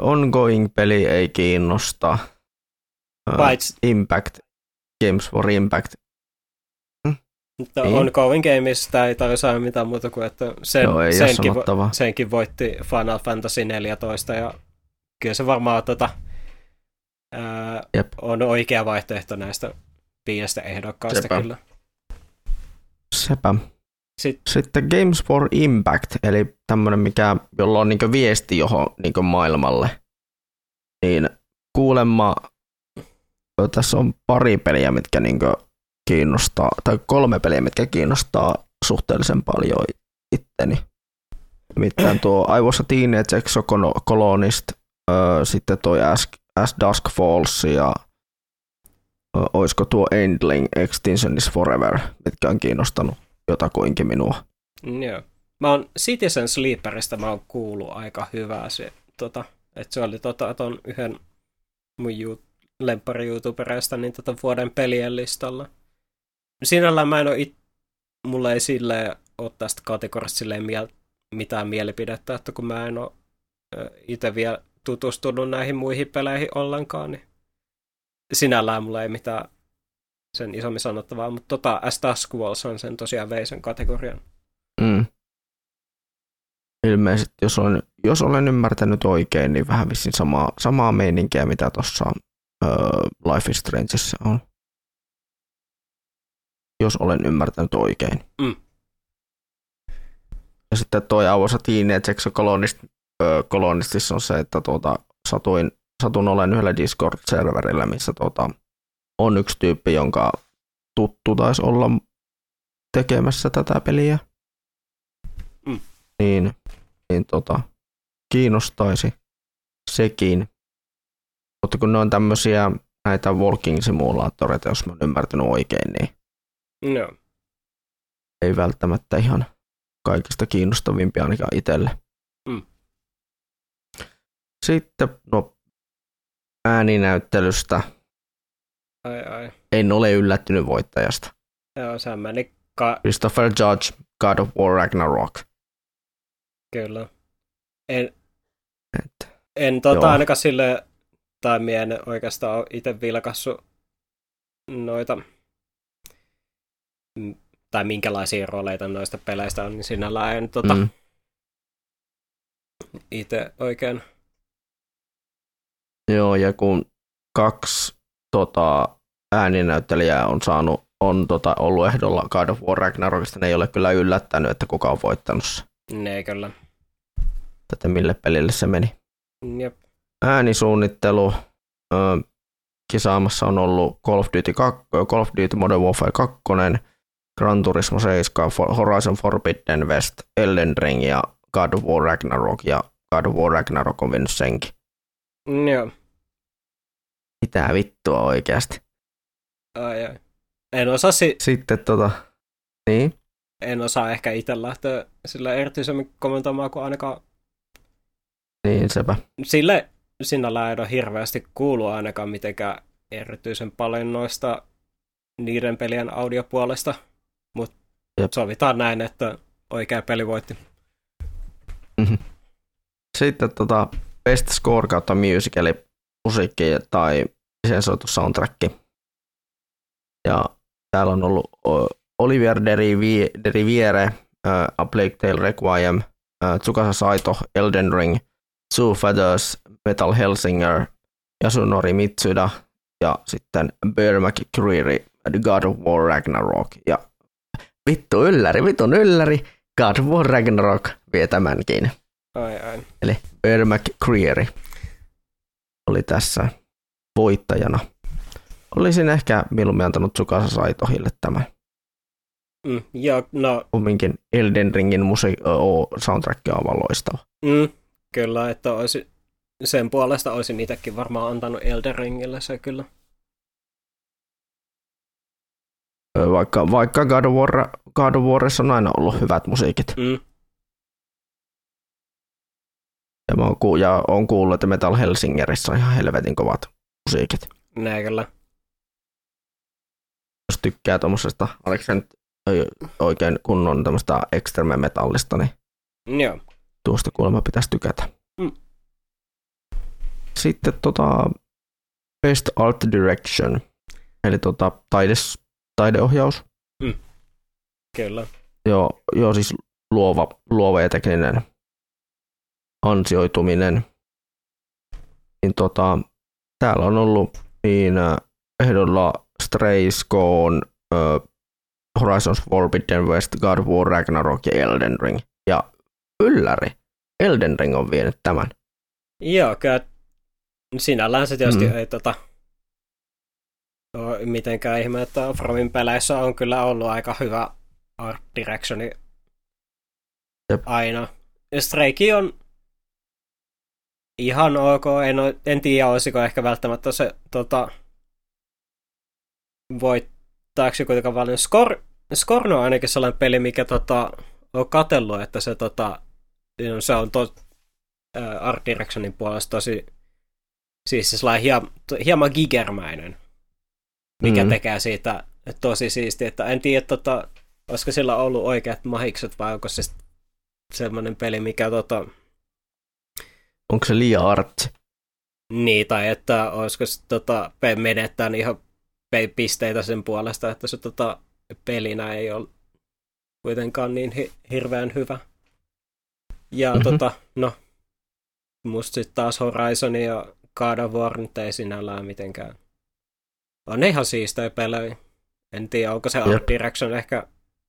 Ongoing-peli ei kiinnosta. Paitsi Impact, Games for Impact. Mutta Niin. on Going Gameista ei tarvitse mitään muuta kuin, että sen, Joo, ei senkin, vo, senkin voitti Final Fantasy 14 ja kyllä se varmaan tota, ää, Jep. on oikea vaihtoehto näistä viidestä ehdokkaasta Sepä. kyllä. Sepä. Sitten, Sitten Games for Impact, eli tämmöinen, mikä, jolla on niin viesti johon niin maailmalle. Niin kuulemma tässä on pari peliä, mitkä niin kiinnostaa, tai kolme peliä, mitkä kiinnostaa suhteellisen paljon itteni. Nimittäin tuo I Was a Teenage Exocolonist, sitten toi As, As Dusk Falls ja olisiko tuo Endling Extinction is Forever, mitkä on kiinnostanut jotakuinkin minua. joo. Mä oon Citizen Sleeperistä mä oon kuullut aika hyvää se, tota, että se oli tota, ton yhden mun ju- lemppari YouTubereista niin tota vuoden pelien listalla. Sinällään mä en oo it- mulla ei silleen ole tästä kategorista silleen miel- mitään mielipidettä, että kun mä en oo itse vielä tutustunut näihin muihin peleihin ollenkaan, niin sinällään mulla ei mitään sen isommin sanottavaa, mutta tota As Dusk on sen tosiaan vei sen kategorian. Mm. Ilmeisesti, jos olen, jos olen ymmärtänyt oikein, niin vähän vissiin samaa, samaa meininkiä, mitä tuossa uh, Life is Strangeissa on. Jos olen ymmärtänyt oikein. Mm. Ja sitten toi Avosa Teenage Exocolonist, ö, Colonistissa on se, että tuota, satuin, satun olen yhdellä Discord-serverillä, missä tuota, on yksi tyyppi, jonka tuttu taisi olla tekemässä tätä peliä. Mm. Niin, niin tota, kiinnostaisi sekin. Mutta kun ne on tämmöisiä näitä walking simulaattoreita, jos mä oon ymmärtänyt oikein, niin No. ei välttämättä ihan kaikista kiinnostavimpia ainakaan itselle. Mm. Sitten no, ääninäyttelystä Ai ai. en ole yllättynyt voittajasta. Joo, se meni ka- Christopher Judge, God of War Ragnarok. kyllä. En, Et, en tota Joo. ainakaan sille, tai mie en oikeastaan itse vilkassu noita, tai minkälaisia rooleita noista peleistä on, niin sinällään en tota, mm. mm, itse oikein. joo, ja kun kaksi tota, ääninäyttelijää on saanut, on tota, ollut ehdolla God of War Ragnarokista, ne ei ole kyllä yllättänyt, että kuka on voittanut se. Ne kyllä. Tätä mille pelille se meni. Jep. äänisuunnittelu. Ö, kisaamassa on ollut Call of Duty, 2, Call of Duty Modern Warfare 2, Gran Turismo 7, For- Horizon Forbidden West, Elden Ring ja God of War Ragnarok. Ja God of War Ragnarok on mennyt senkin. Joo. Mitä vittua oikeasti. Ai, ai. En osaa, si- Sitten tota, niin, en osaa ehkä itse lähteä sillä erityisemmin kommentoimaan, kun ainakaan niin sepä. sille sinällään ei ole hirveästi kuulu ainakaan mitenkään erityisen paljon noista niiden pelien audiopuolesta, Jep. sovitaan näin, että oikea peli voitti. Mhm. Sitten tota, Best Score kautta Music, eli musiikki tai sensoitu soundtrack. Ja täällä on ollut Olivier de, Rivi, de Riviere, uh, A Plague Tale Requiem, uh, Tsukasa Saito, Elden Ring, Two Feathers, Metal Helsinger, Yasunori Mitsuda ja sitten Bear McCreary, The God of War Ragnarok. Ja vittu ylläri, vitun ylläri, God of War Ragnarok vie tämänkin. Ai ai. Eli Bear McCreary oli tässä voittajana. Olisin ehkä mieluummin antanut Tsukasa Saitohille tämän. Mm, joo, no Kumminkin Elden Ringin musi- o- soundtrack on aivan loistava. mm, kyllä, että olisi, sen puolesta olisin itsekin varmaan antanut Elden Ringille se kyllä. Vaikka, vaikka God of, War, God of Warissa on aina ollut hyvät musiikit. Mm, Ja, mä oon, ku- ja on kuullut, että Metal Helsingerissä on ihan helvetin kovat musiikit. näin kyllä. Jos tykkää tuommoisesta, oliko se nyt oikein kunnon tämmöistä extreme metallista, niin Joo. tuosta kuulemma pitäisi tykätä. Mm. sitten tota Best Art Direction, eli tota taides, taideohjaus. Kyllä. Joo, joo siis luova, luova ja tekninen ansioituminen. Niin tota, täällä on ollut niin äh, ehdolla Strays Gone, uh, Horizons Forbidden West, God of War, Ragnarok ja Elden Ring. Ja ylläri, Elden Ring on vienyt tämän. Joo, kyllä sinällään se tietysti Mm. ei tota, ole mitenkään ihme, että Fromin peleissä on kyllä ollut aika hyvä art directioni Jep. aina. Ja Straykin on ihan ok, en, oo- en tiedä olisiko ehkä välttämättä se tota, voittaako se kuitenkaan paljon. Skor, Scorn on ainakin sellainen peli, mikä tota, on katellut, että se, tota, se on to, ää, art directionin puolesta tosi siis sellainen hieman, hieman gigermäinen, mikä Mm. tekee siitä tosi siistiä. Että en tiedä, tota, olisiko sillä ollut oikeat mahikset vai onko se semmoinen peli, mikä tota, Onko se liian artti? niin, tai että olisiko se tota, menettää ihan pisteitä sen puolesta, että se tota, pelinä ei ole kuitenkaan niin hi- hirveän hyvä. Ja Mhm. mm-hmm. tota, no, musta sitten taas Horizon ja God of War nyt ei sinällään mitenkään. On ne ihan siistejä pelejä. En tiedä, onko se Jep. Art Direction ehkä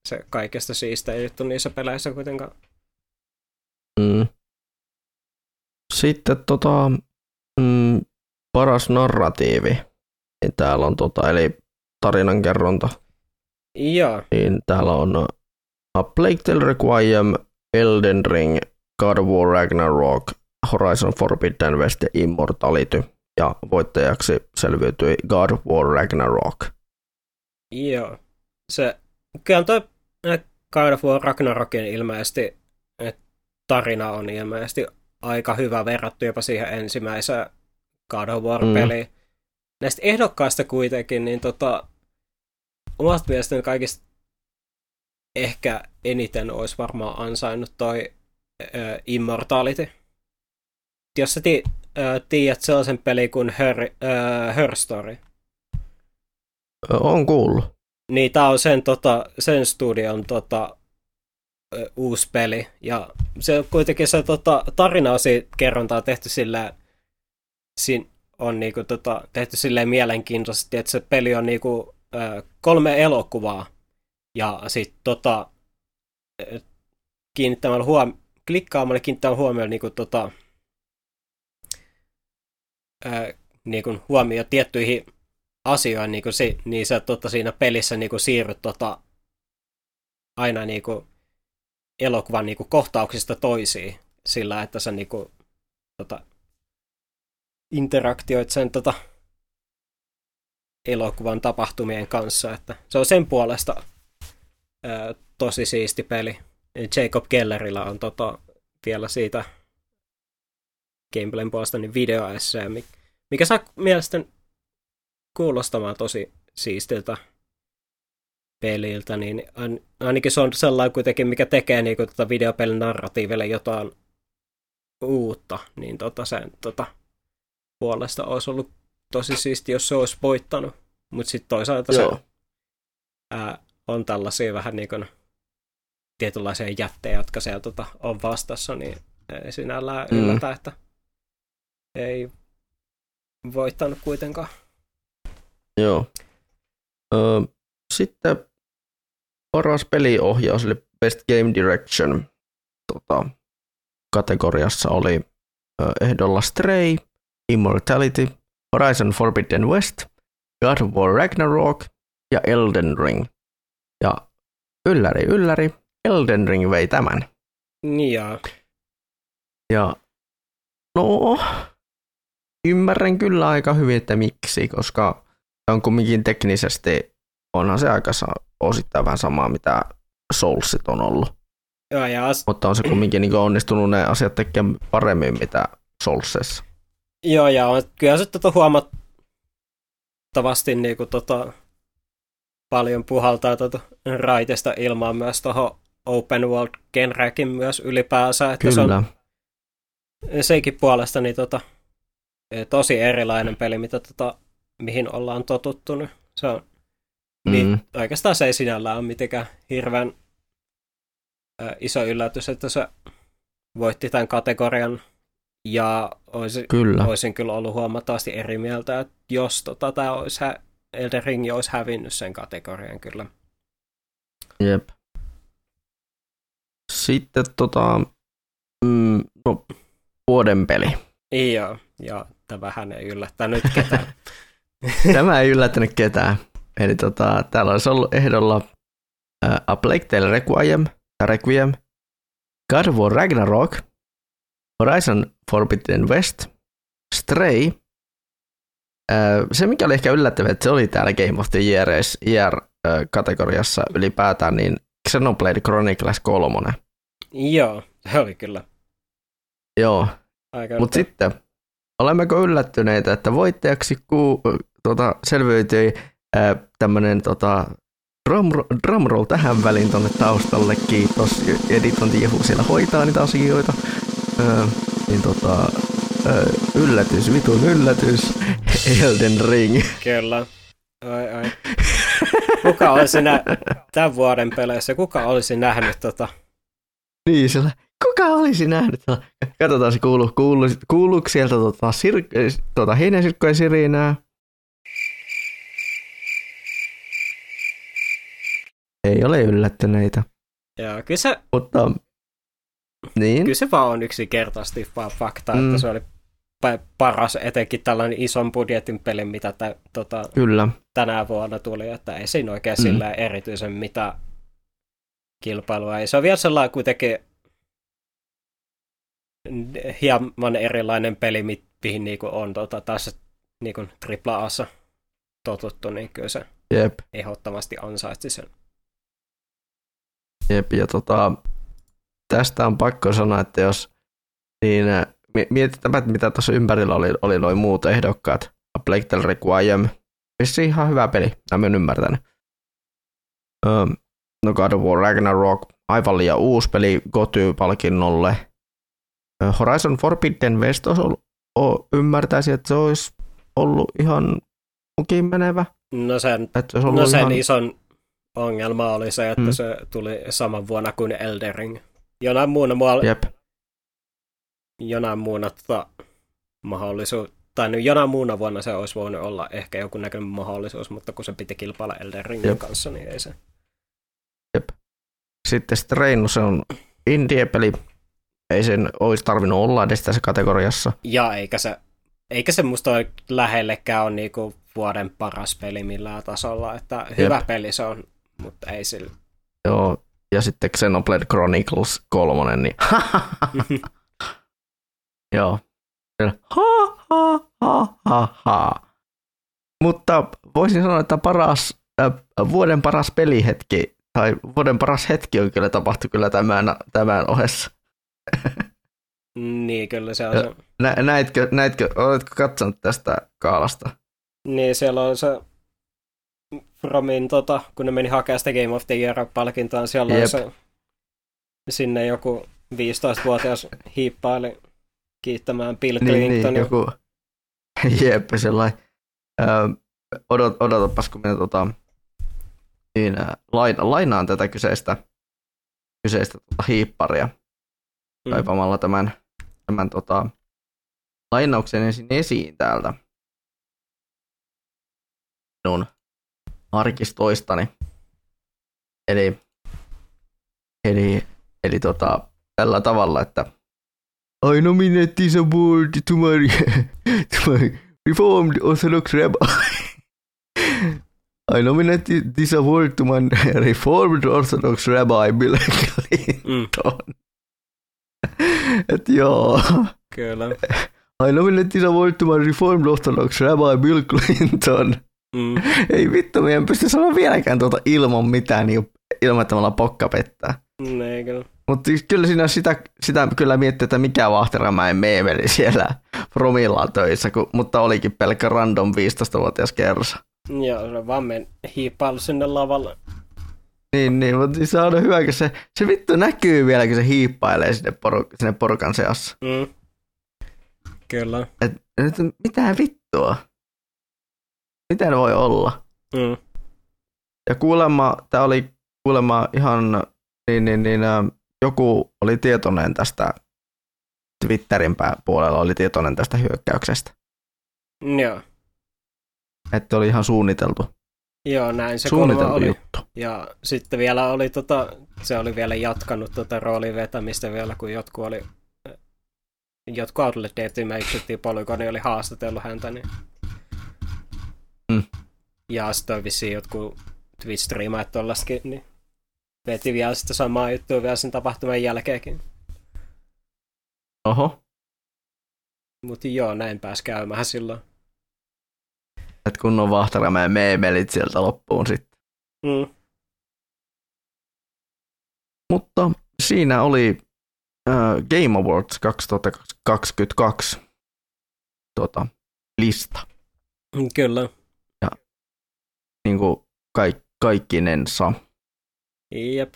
se kaikesta siistein juttu niissä peleissä kuitenkaan. Mm. Sitten tota, mm, paras narratiivi. Niin täällä on tota, eli tarinankerronta. Joo, Niin täällä on uh, A Plague Tale Requiem, Elden Ring, God of War Ragnarok, Horizon Forbidden West ja Immortality. Ja voittajaksi selviytyi God of War Ragnarok. joo. Se, kyllä toi äh, God of War Ragnarokin ilmeisesti, että tarina on ilmeisesti aika hyvä verrattu jopa siihen ensimmäiseen God of War-peliin. Mm. Näistä ehdokkaista kuitenkin, niin tota, omasta mielestäni kaikista ehkä eniten olisi varmaan ansainnut toi äh, Immortality. Jos sä ti- äh, tiedät sellaisen pelin kuin Her, äh, Her Story, On kuullut. niin tää on sen, tota, sen studion tota, ö, uusi peli. Ja se on kuitenkin se tota, tarina kerronta on tehty sillä siinä on niinku, tota, tehty silleen mielenkiintoisesti, että se peli on niinku, ö, kolme elokuvaa. Ja sitten tota, kiinnittämällä huom- klikkaamalla kiinnittämällä huomioon niinku, tota, ö, niinku, huomioon tiettyihin asioihin, niin, kuin si, niin sä tota, siinä pelissä niin kuin siirryt tota, aina niin kuin, elokuvan niin kuin, kohtauksista toisiin sillä, että sä niin kuin, tota, interaktioit sen tota, elokuvan tapahtumien kanssa. Että se on sen puolesta ää, tosi siisti peli. Jacob Kellerillä on tota, vielä siitä gameplayn puolesta niin videoessee, mikä saa mielestäni kuulostamaan tosi siistiltä peliltä, niin ain- ainakin se on sellainen kuitenkin, mikä tekee niin tota videopelin narratiiville jotain uutta, niin tota sen tota, puolesta olisi ollut tosi siisti, jos se olisi voittanut. Mutta sitten toisaalta Joo. se ää, on tällaisia vähän niin kuin tietynlaisia jättejä, jotka siellä tota, on vastassa, niin ei sinällään Mm. yllätä, että ei voittanut kuitenkaan. Joo. Ö, sitten paras peliohjaus, eli Best Game Direction tota, kategoriassa oli ö, ehdolla Stray, Immortality, Horizon Forbidden West, God of War Ragnarok ja Elden Ring. Ja ylläri, ylläri, Elden Ring vei tämän. Ja Ja no, ymmärrän kyllä aika hyvin, että miksi, koska se on kumminkin teknisesti, onhan se aika osittain vähän samaa, mitä Soulsit on ollut. Joo, ja as- Mutta on se kumminkin niin onnistunut ne asiat tekemään paremmin, mitä Soulsissa. Joo, ja on, kyllä se tota huomattavasti niin kuin, tota, paljon puhaltaa tota, raitesta ilmaa myös tuohon open world genrekin myös ylipäänsä, että se Kyllä. on senkin puolesta niin tota, tosi erilainen peli, mitä tota, mihin ollaan totuttu. nyt. Se on, mm. niin, oikeastaan se ei sinällään ole mitenkään hirveän äh, iso yllätys, että se voitti tämän kategorian. Ja olisi, kyllä. olisin kyllä ollut huomattavasti eri mieltä, että jos tota, tämä olisi, Elden Ring olisi hävinnyt sen kategorian kyllä. Jep. Sitten tota, mm, no, vuoden peli. Joo, ja tämähän ei yllättänyt ketään. Tämä ei yllättänyt ketään. Eli tota, täällä olisi ollut ehdolla uh, A Plague Tale Requiem, Requiem, God of War Ragnarok, Horizon Forbidden West, Stray. Uh, se, mikä oli ehkä yllättävää, että se oli täällä Game of the Year, Year-kategoriassa ylipäätään, niin Xenoblade Chronicles 3. Joo, se oli kyllä. Joo, mutta sitten olemmeko yllättyneitä, että voittajaksi ku, tota, selviytyi tämmöinen tota, drumroll tähän väliin tuonne taustalle, kiitos. Editon Jehu siellä hoitaa niitä asioita. Ö, niin tota, ö, yllätys, vitun yllätys, Elden Ring. Kyllä. Ai, ai. Kuka olisi nä- tämän vuoden peleissä, kuka olisi nähnyt tota? Niin, sillä, kuka olisi nähnyt? Katsotaan se kuuluu, kuuluu, kuuluuko sieltä tota, sir- tota, heinäsirkkojen sirinää. Ei ole yllättyneitä. Joo, kyllä se, Mutta, niin. kyllä se vaan on yksinkertaisesti vaan fakta, mm. että se oli paras, etenkin tällainen ison budjetin peli, mitä tä, tota, Kyllä. tänä vuonna tuli, että ei siinä oikein mm. sillä erityisen mitä kilpailua. Ei se on vielä sellainen kuitenkin hieman erilainen peli, mihin niinku on tota, taas niinku AAA-ssa totuttu, niin kyllä se Jep. ehdottomasti ansaitsi sen. Jep, ja tota, tästä on pakko sanoa, että jos niin mietitään, mitä tuossa ympärillä oli, oli noin muut ehdokkaat. A Plague Tale Requiem, vissi ihan hyvä peli, mä en ymmärtänyt. No God of War Ragnarok, aivan liian uusi peli Goty-palkinnolle. Horizon Forbidden West olisi ollut, o, ymmärtäisi, että se olisi ollut ihan mukin menevä. No sen, no sen ihan... ison ongelma oli se, että mm. se tuli saman vuonna kuin Elden Ring. Jonain muuna mua... Jep. Jonain muuna tota, mahdollisuus, tai nyt jonain muuna vuonna se olisi voinut olla ehkä joku näköinen mahdollisuus, mutta kun se piti kilpailla Elden Ringin Jep. kanssa, niin ei se. Sitten Strain, se on indie-peli. Ei sen olisi tarvinnut olla edes tässä kategoriassa. Ja eikä se, eikä se musta lähellekään ole niinku vuoden paras peli millään tasolla, että hyvä Jep. peli se on, mutta ei sillä. Joo, ja sitten Xenoblade Chronicles 3, niin Joo. Ha, ha, ha, ha, ha. Mutta voisin sanoa, että paras, äh, vuoden paras pelihetki, tai vuoden paras hetki on kyllä tapahtu kyllä tämän, tämän ohessa. niin, kyllä se on se. Nä, näitkö, näitkö, oletko katsonut tästä kaalasta? Niin, siellä on se Fromin, tota, kun ne meni hakemaan sitä Game of the Year-palkintoa, siellä Jep. on se sinne joku 15-vuotias hiippaili kiittämään Bill Clintonia. Niin, niin, joku, jep, sellainen, ö, odot, odotapas, kun minä tota, niin, lain, lainaan tätä kyseistä, kyseistä tota, hiipparia mm. tämän, tämän tota, lainauksen ensin esiin täältä minun arkistoistani. Eli, eli, eli tota, tällä tavalla, että I nominate this award to my, to my Reformed Orthodox Rabbi. I nominate this award to my Reformed Orthodox Rabbi Bill Clinton. Mm. Et joo. Kyllä. I nominate this award to my Reformed Orthodox Rabbi Bill Clinton. Mm. Ei vittu, meidän pysty sanoa vieläkään tuota ilman mitään, niin ilman, että me ollaan pokka pettää. Mm, kyllä. Mutta siis kyllä siinä sitä, sitä kyllä miettii, että mikä Vahteramäen meemeli siellä Promillaan töissä, kun, mutta olikin pelkkä random 15-vuotias kersa. Joo, se vaan men hiippailu sinne lavalle. Niin, niin, mutta siis se on hyvä, kun se, se vittu näkyy vielä, kun se hiippailee sinne, poru, sinne porukan seassa. Mm. Kyllä. Et, et, mitä vittua? Miten voi olla? Mm. Ja kuulemma, tämä oli kuulemma ihan, niin, niin, niin, joku oli tietoinen tästä, Twitterin puolella oli tietoinen tästä hyökkäyksestä. Joo. Että oli ihan suunniteltu, Joo, näin se suunniteltu oli. juttu. Ja sitten vielä oli tota, se oli vielä jatkanut tota roolin vetämistä vielä, kun jotkut oli jotkut Outlet Deathmatchit Polygoni oli haastatellut häntä, niin Mm. ja sitten vissiin jotkut Twitch-striimaat tollaskin, niin veti vielä sitä samaa juttua vielä sen tapahtuman jälkeenkin. Oho, Mutta joo, näin pääsi käymään silloin. Että kun on Vahtaramäen meemelit sieltä loppuun sitten. Mm. Mutta siinä oli äh, Game Awards 2022 tota, lista, Mm, Kyllä. niin kuin kaik, kaikkinensa. Jep.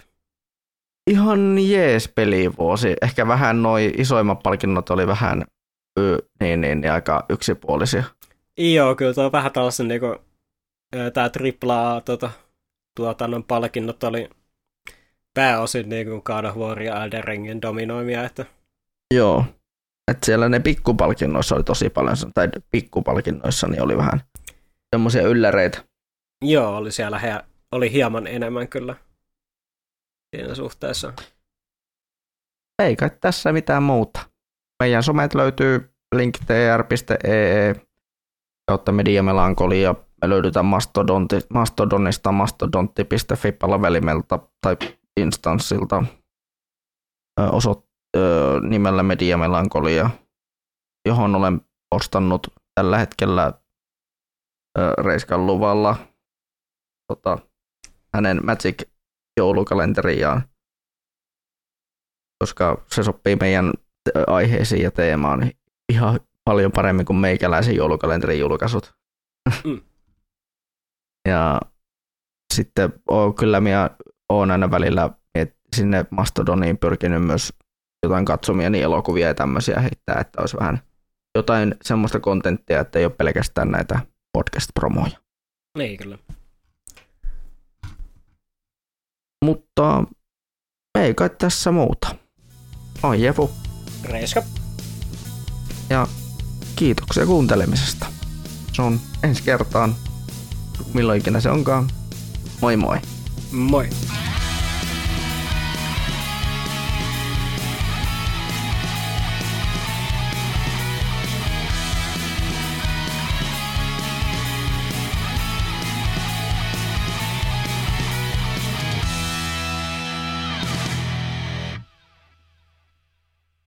Ihan jees pelivuosi. Ehkä vähän noi isoimmat palkinnot oli vähän ö, niin, niin, niin, aika yksipuolisia. Joo, kyllä tuo vähän tällaisen niinku, tämä AAA tota, tuotannon palkinnot oli pääosin niinku God of War ja Elden Ringin dominoimia, että Joo. Et siellä ne pikkupalkinnoissa oli tosi paljon, tai pikkupalkinnoissa niin oli vähän semmoisia ylläreitä. joo, oli siellä he, oli hieman enemmän kyllä siinä suhteessa. Ei kai tässä mitään muuta. Meidän somet löytyy linktr.ee kautta mediamelankoli ja me löydetään Mastodonti, Mastodonista mastodontti.fi palvelimelta tai instanssilta ö, nimellä Mediamelankolia, johon olen postannut tällä hetkellä Reiskan luvalla tota, hänen Magic joulukalenteriaan, koska se sopii meidän aiheisiin ja teemaan ihan paljon paremmin kuin meikäläisen joulukalenterin julkaisut. Mm. ja sitten on, kyllä minä olen aina välillä et sinne Mastodoniin pyrkinyt myös jotain katsomieni elokuvia ja tämmöisiä heittää, että olisi vähän jotain semmoista kontenttia, että ei ole pelkästään näitä podcast-promoja. Niin kyllä. Mutta ei kai tässä muuta. Oi Jefu, Reiska. ja kiitoksia kuuntelemisesta. Se on ensi kertaan, milloin ikinä se onkaan. Moi moi! Moi.